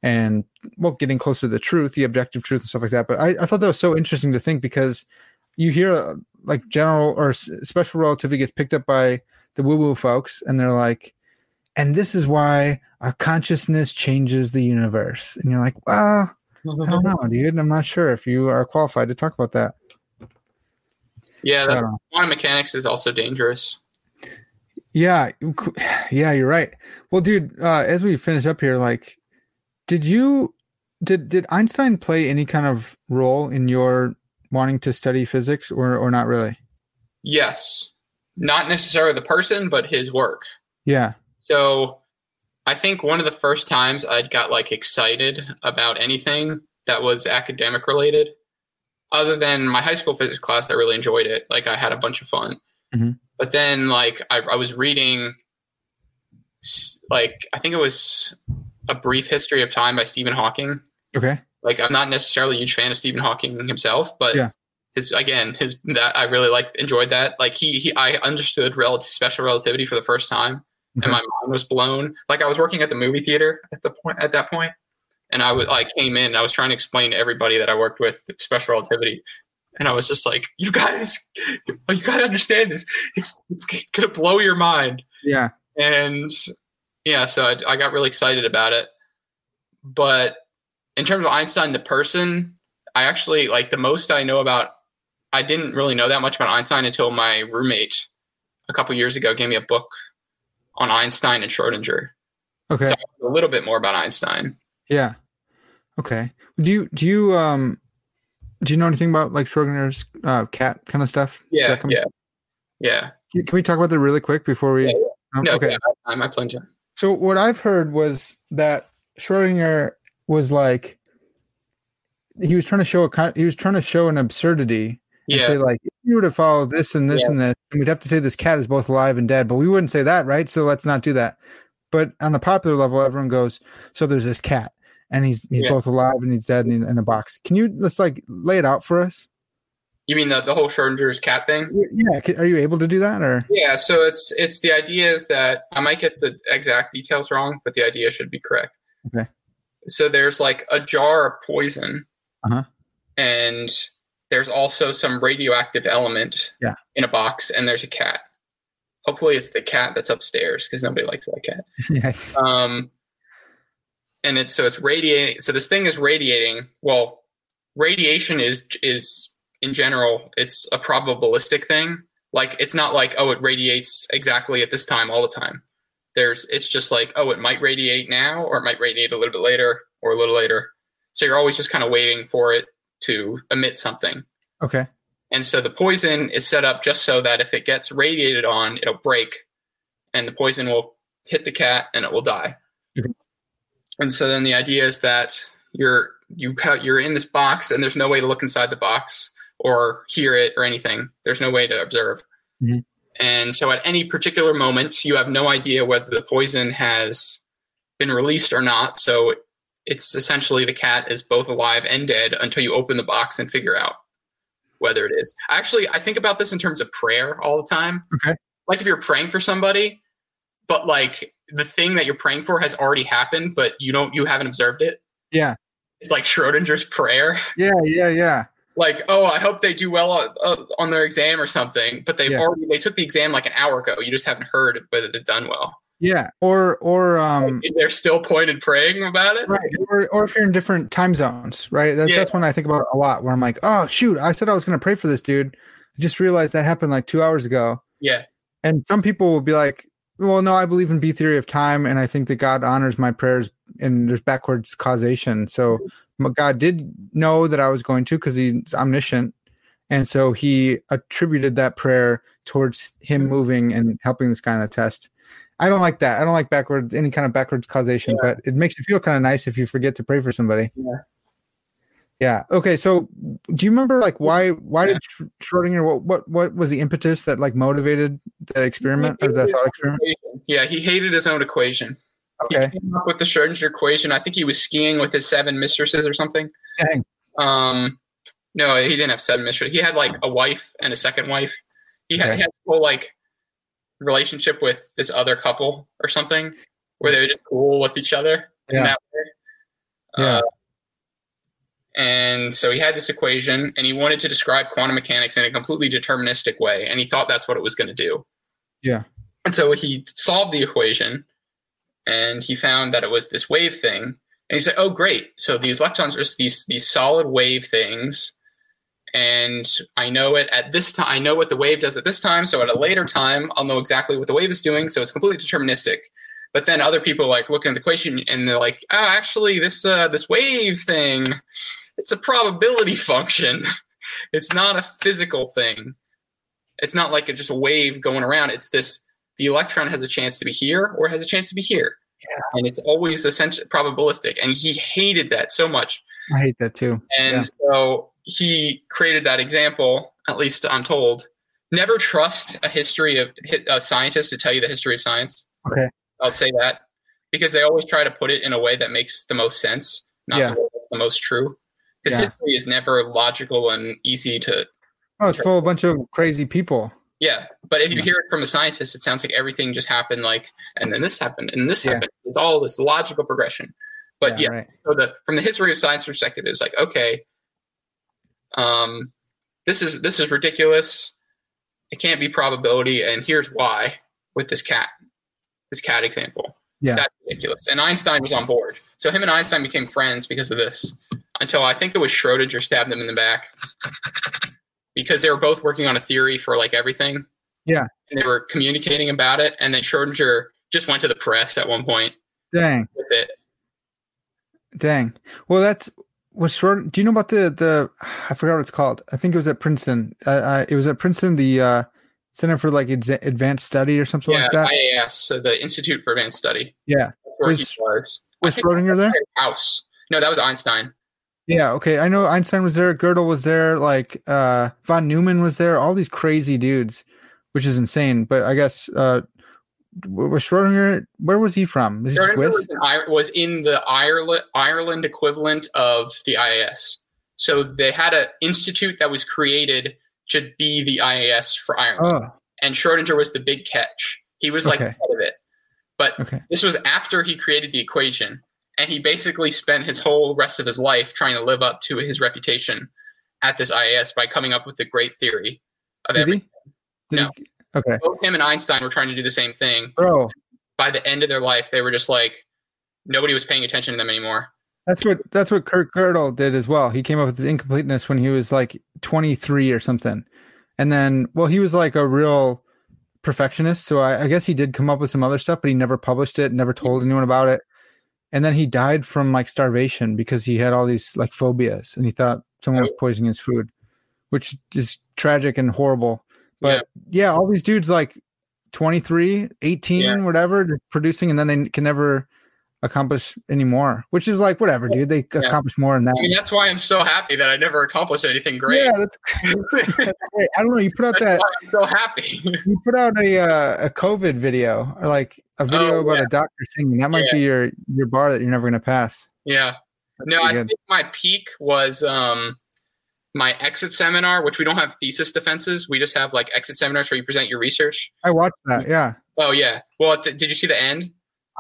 Speaker 2: and well getting close to the truth the objective truth and stuff like that but i, I thought that was so interesting to think because you hear uh, like general or special relativity gets picked up by the woo woo folks and they're like and this is why our consciousness changes the universe and you're like well i don't know dude i'm not sure if you are qualified to talk about that
Speaker 3: yeah,
Speaker 2: So I
Speaker 3: that's,
Speaker 2: don't know.
Speaker 3: quantum mechanics is also dangerous.
Speaker 2: Yeah, *sighs* yeah, you're right. Well, dude, uh, as we finish up here, like, did you did did Einstein play any kind of role in your wanting to study physics, or or not really?
Speaker 3: Yes, not necessarily the person, but his work.
Speaker 2: Yeah,
Speaker 3: So I think one of the first times I'd got like excited about anything that was academic related, other than my high school physics class, I really enjoyed it. Like I had a bunch of fun.
Speaker 2: Mhm.
Speaker 3: But then like I, I was reading, like I think it was a brief history of time by Stephen Hawking.
Speaker 2: okay,
Speaker 3: Like I'm not necessarily a huge fan of Stephen Hawking himself, but
Speaker 2: Yeah.
Speaker 3: his again his that I really like enjoyed that. Like he he I understood rel- special relativity for the first time
Speaker 2: Okay.
Speaker 3: and my mind was blown. Like I was working at the movie theater at the point at that point, and I was I came in. And I was trying to explain to everybody that I worked with special relativity, and I was just like, "You guys, you got to understand this. It's it's gonna blow your mind."
Speaker 2: yeah,
Speaker 3: And yeah, so I, I got really excited about it. But in terms of Einstein, the person, I actually like the most I know about. I didn't really know that much about Einstein until my roommate a couple years ago gave me a book on Einstein and Schrodinger.
Speaker 2: okay,
Speaker 3: So I a little bit more about Einstein.
Speaker 2: yeah, okay. Do you do you um do you know anything about like Schrodinger's uh, cat kind of stuff?
Speaker 3: Yeah, yeah, yeah.
Speaker 2: Can we talk about that really quick before we?
Speaker 3: Yeah,
Speaker 2: Um,
Speaker 3: No,
Speaker 2: okay.
Speaker 3: yeah, I, I plan to.
Speaker 2: So what I've heard was that Schrodinger was like he was trying to show a he was trying to show an absurdity and
Speaker 3: Yeah,
Speaker 2: say like if you were to follow this and this
Speaker 3: Yeah.
Speaker 2: and this, and we'd have to say this cat is both alive and dead, but we wouldn't say that, right? So let's not do that. But on the popular level, everyone goes, so there's this cat and he's he's
Speaker 3: Yeah.
Speaker 2: both alive and he's dead and in, in a box. Can you let's like lay it out for us?
Speaker 3: You mean the the whole Schrodinger's cat thing?
Speaker 2: Yeah, are you able to do that or
Speaker 3: Yeah, so it's it's the idea is that I might get the exact details wrong, but the idea should be correct.
Speaker 2: Okay.
Speaker 3: So there's like a jar of poison,
Speaker 2: Uh-huh.
Speaker 3: and there's also some radioactive element
Speaker 2: Yeah.
Speaker 3: in a box, and there's a cat. Hopefully, it's the cat that's upstairs because nobody likes that cat. *laughs*
Speaker 2: yes.
Speaker 3: Um, and it's so it's radiating. So this thing is radiating. Well, radiation is is in general it's a probabilistic thing. Like it's not like oh it radiates exactly at this time all the time. There's it's just like oh it might radiate now or it might radiate a little bit later or a little later. So you're always just kind of waiting for it to emit something.
Speaker 2: Okay.
Speaker 3: And so the poison is set up just so that if it gets radiated on, it'll break and the poison will hit the cat and it will die.
Speaker 2: Okay.
Speaker 3: And so then the idea is that you're you cut you're in this box and there's no way to look inside the box or hear it or anything. There's no way to observe.
Speaker 2: Mhm.
Speaker 3: And so at any particular moment, you have no idea whether the poison has been released or not. So it's essentially the cat is both alive and dead until you open the box and figure out whether it is. Actually, I think about this in terms of prayer all the time.
Speaker 2: Okay.
Speaker 3: like if you're praying for somebody, but like the thing that you're praying for has already happened, but you don't you haven't observed it.
Speaker 2: Yeah.
Speaker 3: It's like Schrodinger's prayer.
Speaker 2: Yeah, yeah, yeah.
Speaker 3: Like, oh, I hope they do well on, uh, on their exam or something, but they've
Speaker 2: Yeah.
Speaker 3: already they took the exam like an hour ago. You just haven't heard whether they've done well.
Speaker 2: Yeah. Or or um
Speaker 3: Is there still point in praying about it?
Speaker 2: right. Or or if you're in different time zones, right? That,
Speaker 3: Yeah.
Speaker 2: That's when I think about a lot where I'm like, oh shoot, I said I was gonna pray for this dude. I just realized that happened like two hours ago.
Speaker 3: Yeah.
Speaker 2: And some people will be like, well, no, I believe in B theory of time, and I think that God honors my prayers, and there's backwards causation. So Mm. God did know that I was going to because He's omniscient, and so He attributed that prayer towards Him mm. moving and helping this guy on the test. I don't like that. I don't like backwards any kind of backwards causation, but it makes you feel kind of nice if you forget to pray for somebody.
Speaker 3: Yeah.
Speaker 2: Yeah. Okay. So, do you remember like why why did Sch- Schrodinger what what what was the impetus that like motivated the experiment or the thought experiment?
Speaker 3: Yeah, he hated his own equation.
Speaker 2: Okay.
Speaker 3: He came up with the Schrodinger equation. I think he was skiing with his seven mistresses or something.
Speaker 2: Dang.
Speaker 3: Um, no, he didn't have seven mistresses. He had like a wife and a second wife. He had,
Speaker 2: Okay.
Speaker 3: he had a whole like relationship with this other couple or something where they were just cool with each other in
Speaker 2: Yeah.
Speaker 3: that way.
Speaker 2: Yeah.
Speaker 3: Uh, and so he had this equation and he wanted to describe quantum mechanics in a completely deterministic way. And he thought that's what it was going to do.
Speaker 2: Yeah.
Speaker 3: And so he solved the equation and he found that it was this wave thing. And he said, "Oh, great! So these electrons are these these solid wave things, and I know it at this time. I know what the wave does at this time. So at a later time, I'll know exactly what the wave is doing. So it's completely deterministic." But then other people like looking at the equation and they're like, "Oh, actually, this uh, this wave thing, it's a probability *laughs* function. it's not a physical thing. It's not like a, just a wave going around. It's this the electron has a chance to be here or it has a chance to be here. And it's always essentially probabilistic. And he hated that so much.
Speaker 2: I hate that too.
Speaker 3: And
Speaker 2: Yeah.
Speaker 3: so he created that example, at least I'm told. Never trust a history of a scientist to tell you the history of science.
Speaker 2: Okay.
Speaker 3: I'll say that because they always try to put it in a way that makes the most sense, not
Speaker 2: Yeah.
Speaker 3: the way that's the most true. Because
Speaker 2: Yeah.
Speaker 3: history is never logical and easy to
Speaker 2: Oh, it's full of a bunch of crazy people.
Speaker 3: Yeah, but if you
Speaker 2: Yeah.
Speaker 3: hear it from a scientist, it sounds like everything just happened, like, and then this happened, and this
Speaker 2: Yeah.
Speaker 3: happened. It's all this logical progression. But yeah,
Speaker 2: right.
Speaker 3: so the from the history of science perspective, it's like, okay, um, this is this is ridiculous. It can't be probability, and here's why. With this cat, this cat example,
Speaker 2: Yeah.
Speaker 3: that's ridiculous. And Einstein was on board, so him and Einstein became friends because of this. Until I think it was Schrodinger stabbed him in the back because they were both working on a theory for like everything.
Speaker 2: Yeah.
Speaker 3: And they were communicating about it. And then Schrodinger just went to the press at one point
Speaker 2: Dang.
Speaker 3: with it.
Speaker 2: Dang. Well, that's was short. Do you know about the the? I forgot what it's called. I think it was at Princeton. Uh, uh, it was at Princeton, the uh, Center for like Adza- Advanced Study or something
Speaker 3: yeah,
Speaker 2: like that.
Speaker 3: Yeah, IAS, so the Institute for Advanced Study.
Speaker 2: yeah. Was-
Speaker 3: was. I
Speaker 2: Was
Speaker 3: think
Speaker 2: Schrodinger there?
Speaker 3: House. No, that was Einstein.
Speaker 2: Yeah. Okay. I know Einstein was there. Gödel was there. Like uh, von Neumann was there. All these crazy dudes, which is insane. But I guess uh, was Schrodinger? Where was he from? Was he Swiss?
Speaker 3: was in, was in the Ireland Ireland equivalent of the IAS. So they had an institute that was created to be the IAS for Ireland.
Speaker 2: Oh.
Speaker 3: and Schrodinger was the big catch. He was like
Speaker 2: Okay.
Speaker 3: head of it. But
Speaker 2: Okay.
Speaker 3: this was after he created the equation, and he basically spent his whole rest of his life trying to live up to his reputation at this IAS by coming up with a great theory of
Speaker 2: Did
Speaker 3: everything.
Speaker 2: he? Did
Speaker 3: No.
Speaker 2: he? Okay.
Speaker 3: Both him and Einstein were trying to do the same thing.
Speaker 2: Bro,
Speaker 3: By the end of their life, they were just like nobody was paying attention to them anymore.
Speaker 2: That's what that's what Kurt Gödel did as well. He came up with his incompleteness when he was like 23 or something, and then well, he was like a real perfectionist. So I, I guess he did come up with some other stuff, but he never published it, never told anyone about it. And then he died from like starvation because he had all these like phobias, and he thought someone was poisoning his food, which is tragic and horrible. But yeah, all these dudes like 23, 18,
Speaker 3: Yeah.
Speaker 2: whatever, producing, and then they can never accomplish anymore, which is like whatever, dude. They
Speaker 3: Yeah.
Speaker 2: accomplish more than that.
Speaker 3: I mean, that's why I'm so happy that I never accomplished anything great.
Speaker 2: Yeah, that's, *laughs* that's great. I don't know. You put out
Speaker 3: that's
Speaker 2: that
Speaker 3: I'm so happy.
Speaker 2: you put out a uh, a COVID video or like a video
Speaker 3: Oh,
Speaker 2: about
Speaker 3: yeah.
Speaker 2: a doctor singing. That might
Speaker 3: Yeah.
Speaker 2: be your your bar that you're never gonna pass.
Speaker 3: yeah.
Speaker 2: That's
Speaker 3: No, I
Speaker 2: good.
Speaker 3: think my peak was um my exit seminar, which we don't have thesis defenses, we just have like exit seminars where you present your research.
Speaker 2: I watched that. Yeah.
Speaker 3: Oh yeah. Well, th- did you see the end?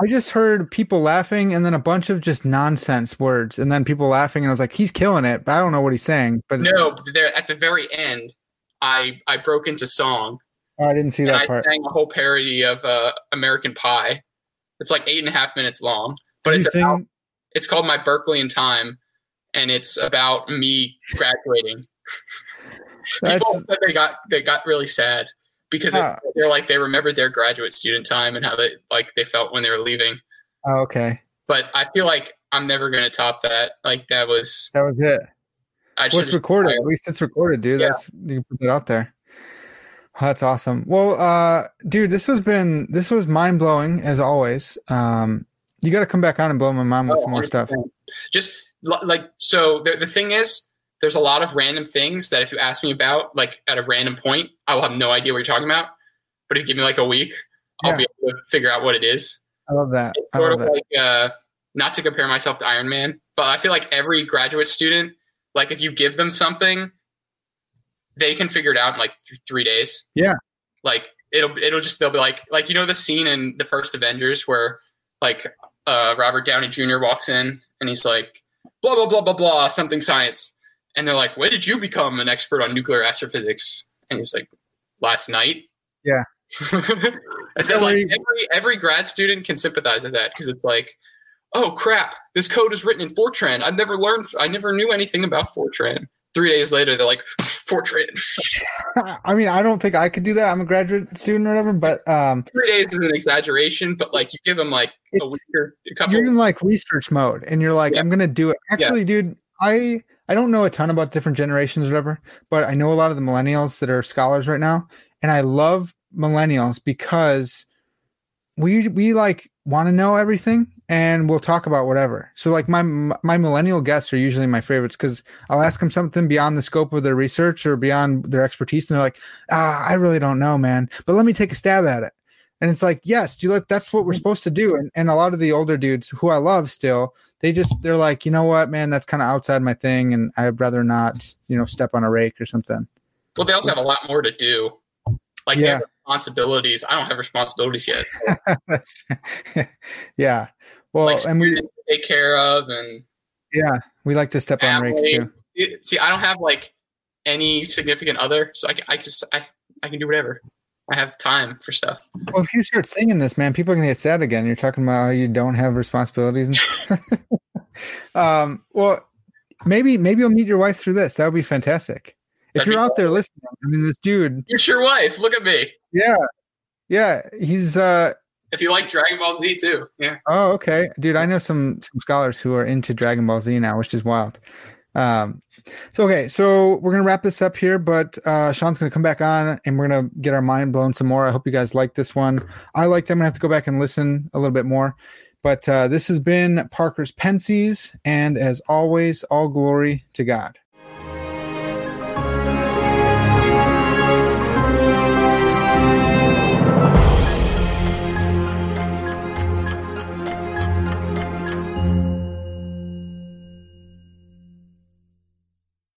Speaker 2: I just heard people laughing and then a bunch of just nonsense words and then people laughing and I was like, he's killing it, but I don't know what he's saying. But
Speaker 3: No, there at the very end, I I broke into song
Speaker 2: Oh, I didn't see that
Speaker 3: I
Speaker 2: part.
Speaker 3: sang a whole parody of uh, American Pie. It's like eight and a half minutes long, but
Speaker 2: Did
Speaker 3: it's about, it's called My Berkeley in Time, and it's about me graduating. *laughs* People
Speaker 2: That's
Speaker 3: said they got they got really sad because it-
Speaker 2: Ah.
Speaker 3: they're like they remembered their graduate student time and how they like they felt when they were leaving.
Speaker 2: oh, okay.
Speaker 3: But I feel like I'm never gonna top that. Like that was
Speaker 2: That was it.
Speaker 3: I
Speaker 2: Well, it's recorded. At least it's recorded, dude.
Speaker 3: Yeah.
Speaker 2: That's you can put that out there. That's awesome. Well, uh, dude, this has been this was mind blowing as always. Um, you got to come back on and blow my mind with
Speaker 3: Oh,
Speaker 2: some more stuff.
Speaker 3: 100%. Just like so, the the thing is, there's a lot of random things that if you ask me about, like at a random point, I will have no idea what you're talking about. But if you give me like a week, I'll be able to figure out what it is.
Speaker 2: I love that.
Speaker 3: It's sort of
Speaker 2: that.
Speaker 3: like uh, not to compare myself to Iron Man, but I feel like every graduate student, like if you give them something, they can figure it out in like th- three days.
Speaker 2: Yeah.
Speaker 3: Like it'll it'll just they'll be like like you know the scene in the first Avengers where like uh, Robert Downey Jr. walks in and he's like blah blah blah blah blah something science, and they're like, when did you become an expert on nuclear astrophysics? And he's like, last night.
Speaker 2: Yeah. *laughs*
Speaker 3: and then like every every grad student can sympathize with that because it's like, oh crap, this code is written in Fortran. I've never learned, I never knew anything about Fortran. Three days later, they're like, *laughs* Fortran. *laughs*
Speaker 2: I mean, I don't think I could do that. I'm a graduate student or whatever, but um,
Speaker 3: Three days is an exaggeration, but like you give them like a week or a couple.
Speaker 2: you're in like research mode and you're like
Speaker 3: Yeah.
Speaker 2: i'm gonna do it actually dude i i don't know a ton about different generations or whatever but i know a lot of the millennials that are scholars right now and i love millennials because we we like want to know everything and we'll talk about whatever. So like my my millennial guests are usually my favorites because i'll ask them something beyond the scope of their research or beyond their expertise and they're like ah i really don't know man but let me take a stab at it and it's like, yes, do you like that's what we're mm-hmm. supposed to do. And and a lot of the older dudes who I love still, they just they're like, you know what, man, that's kind of outside my thing, and I'd rather not, you know, step on a rake or something.
Speaker 3: well, they also have a lot more to do. Like
Speaker 2: Yeah.
Speaker 3: responsibilities. I don't have responsibilities yet. *laughs*
Speaker 2: that's *laughs* yeah. Well,
Speaker 3: like
Speaker 2: and we
Speaker 3: take care of and
Speaker 2: yeah, we like to step on rakes too.
Speaker 3: See, I don't have like any significant other, so I, I just I, I can do whatever. I have time for stuff.
Speaker 2: Well, if you start singing this, man, people are gonna get sad again. You're talking about how you don't have responsibilities. And *laughs* um, well, maybe maybe you'll meet your wife through this. That would be fantastic. If
Speaker 3: That'd
Speaker 2: you're
Speaker 3: be
Speaker 2: out there listening, I mean, this dude.
Speaker 3: It's your wife, look at me.
Speaker 2: yeah, yeah, he's uh
Speaker 3: If you like Dragon Ball Z too, yeah.
Speaker 2: Oh, okay, dude. I know some some scholars who are into Dragon Ball Z now, which is wild. Um, so okay, so we're gonna wrap this up here, but uh, Sean's gonna come back on, and we're gonna get our mind blown some more. I hope you guys like this one. I liked. it. I'm gonna have to go back and listen a little bit more. But uh, this has been Parker's Pensées, and as always, all glory to God.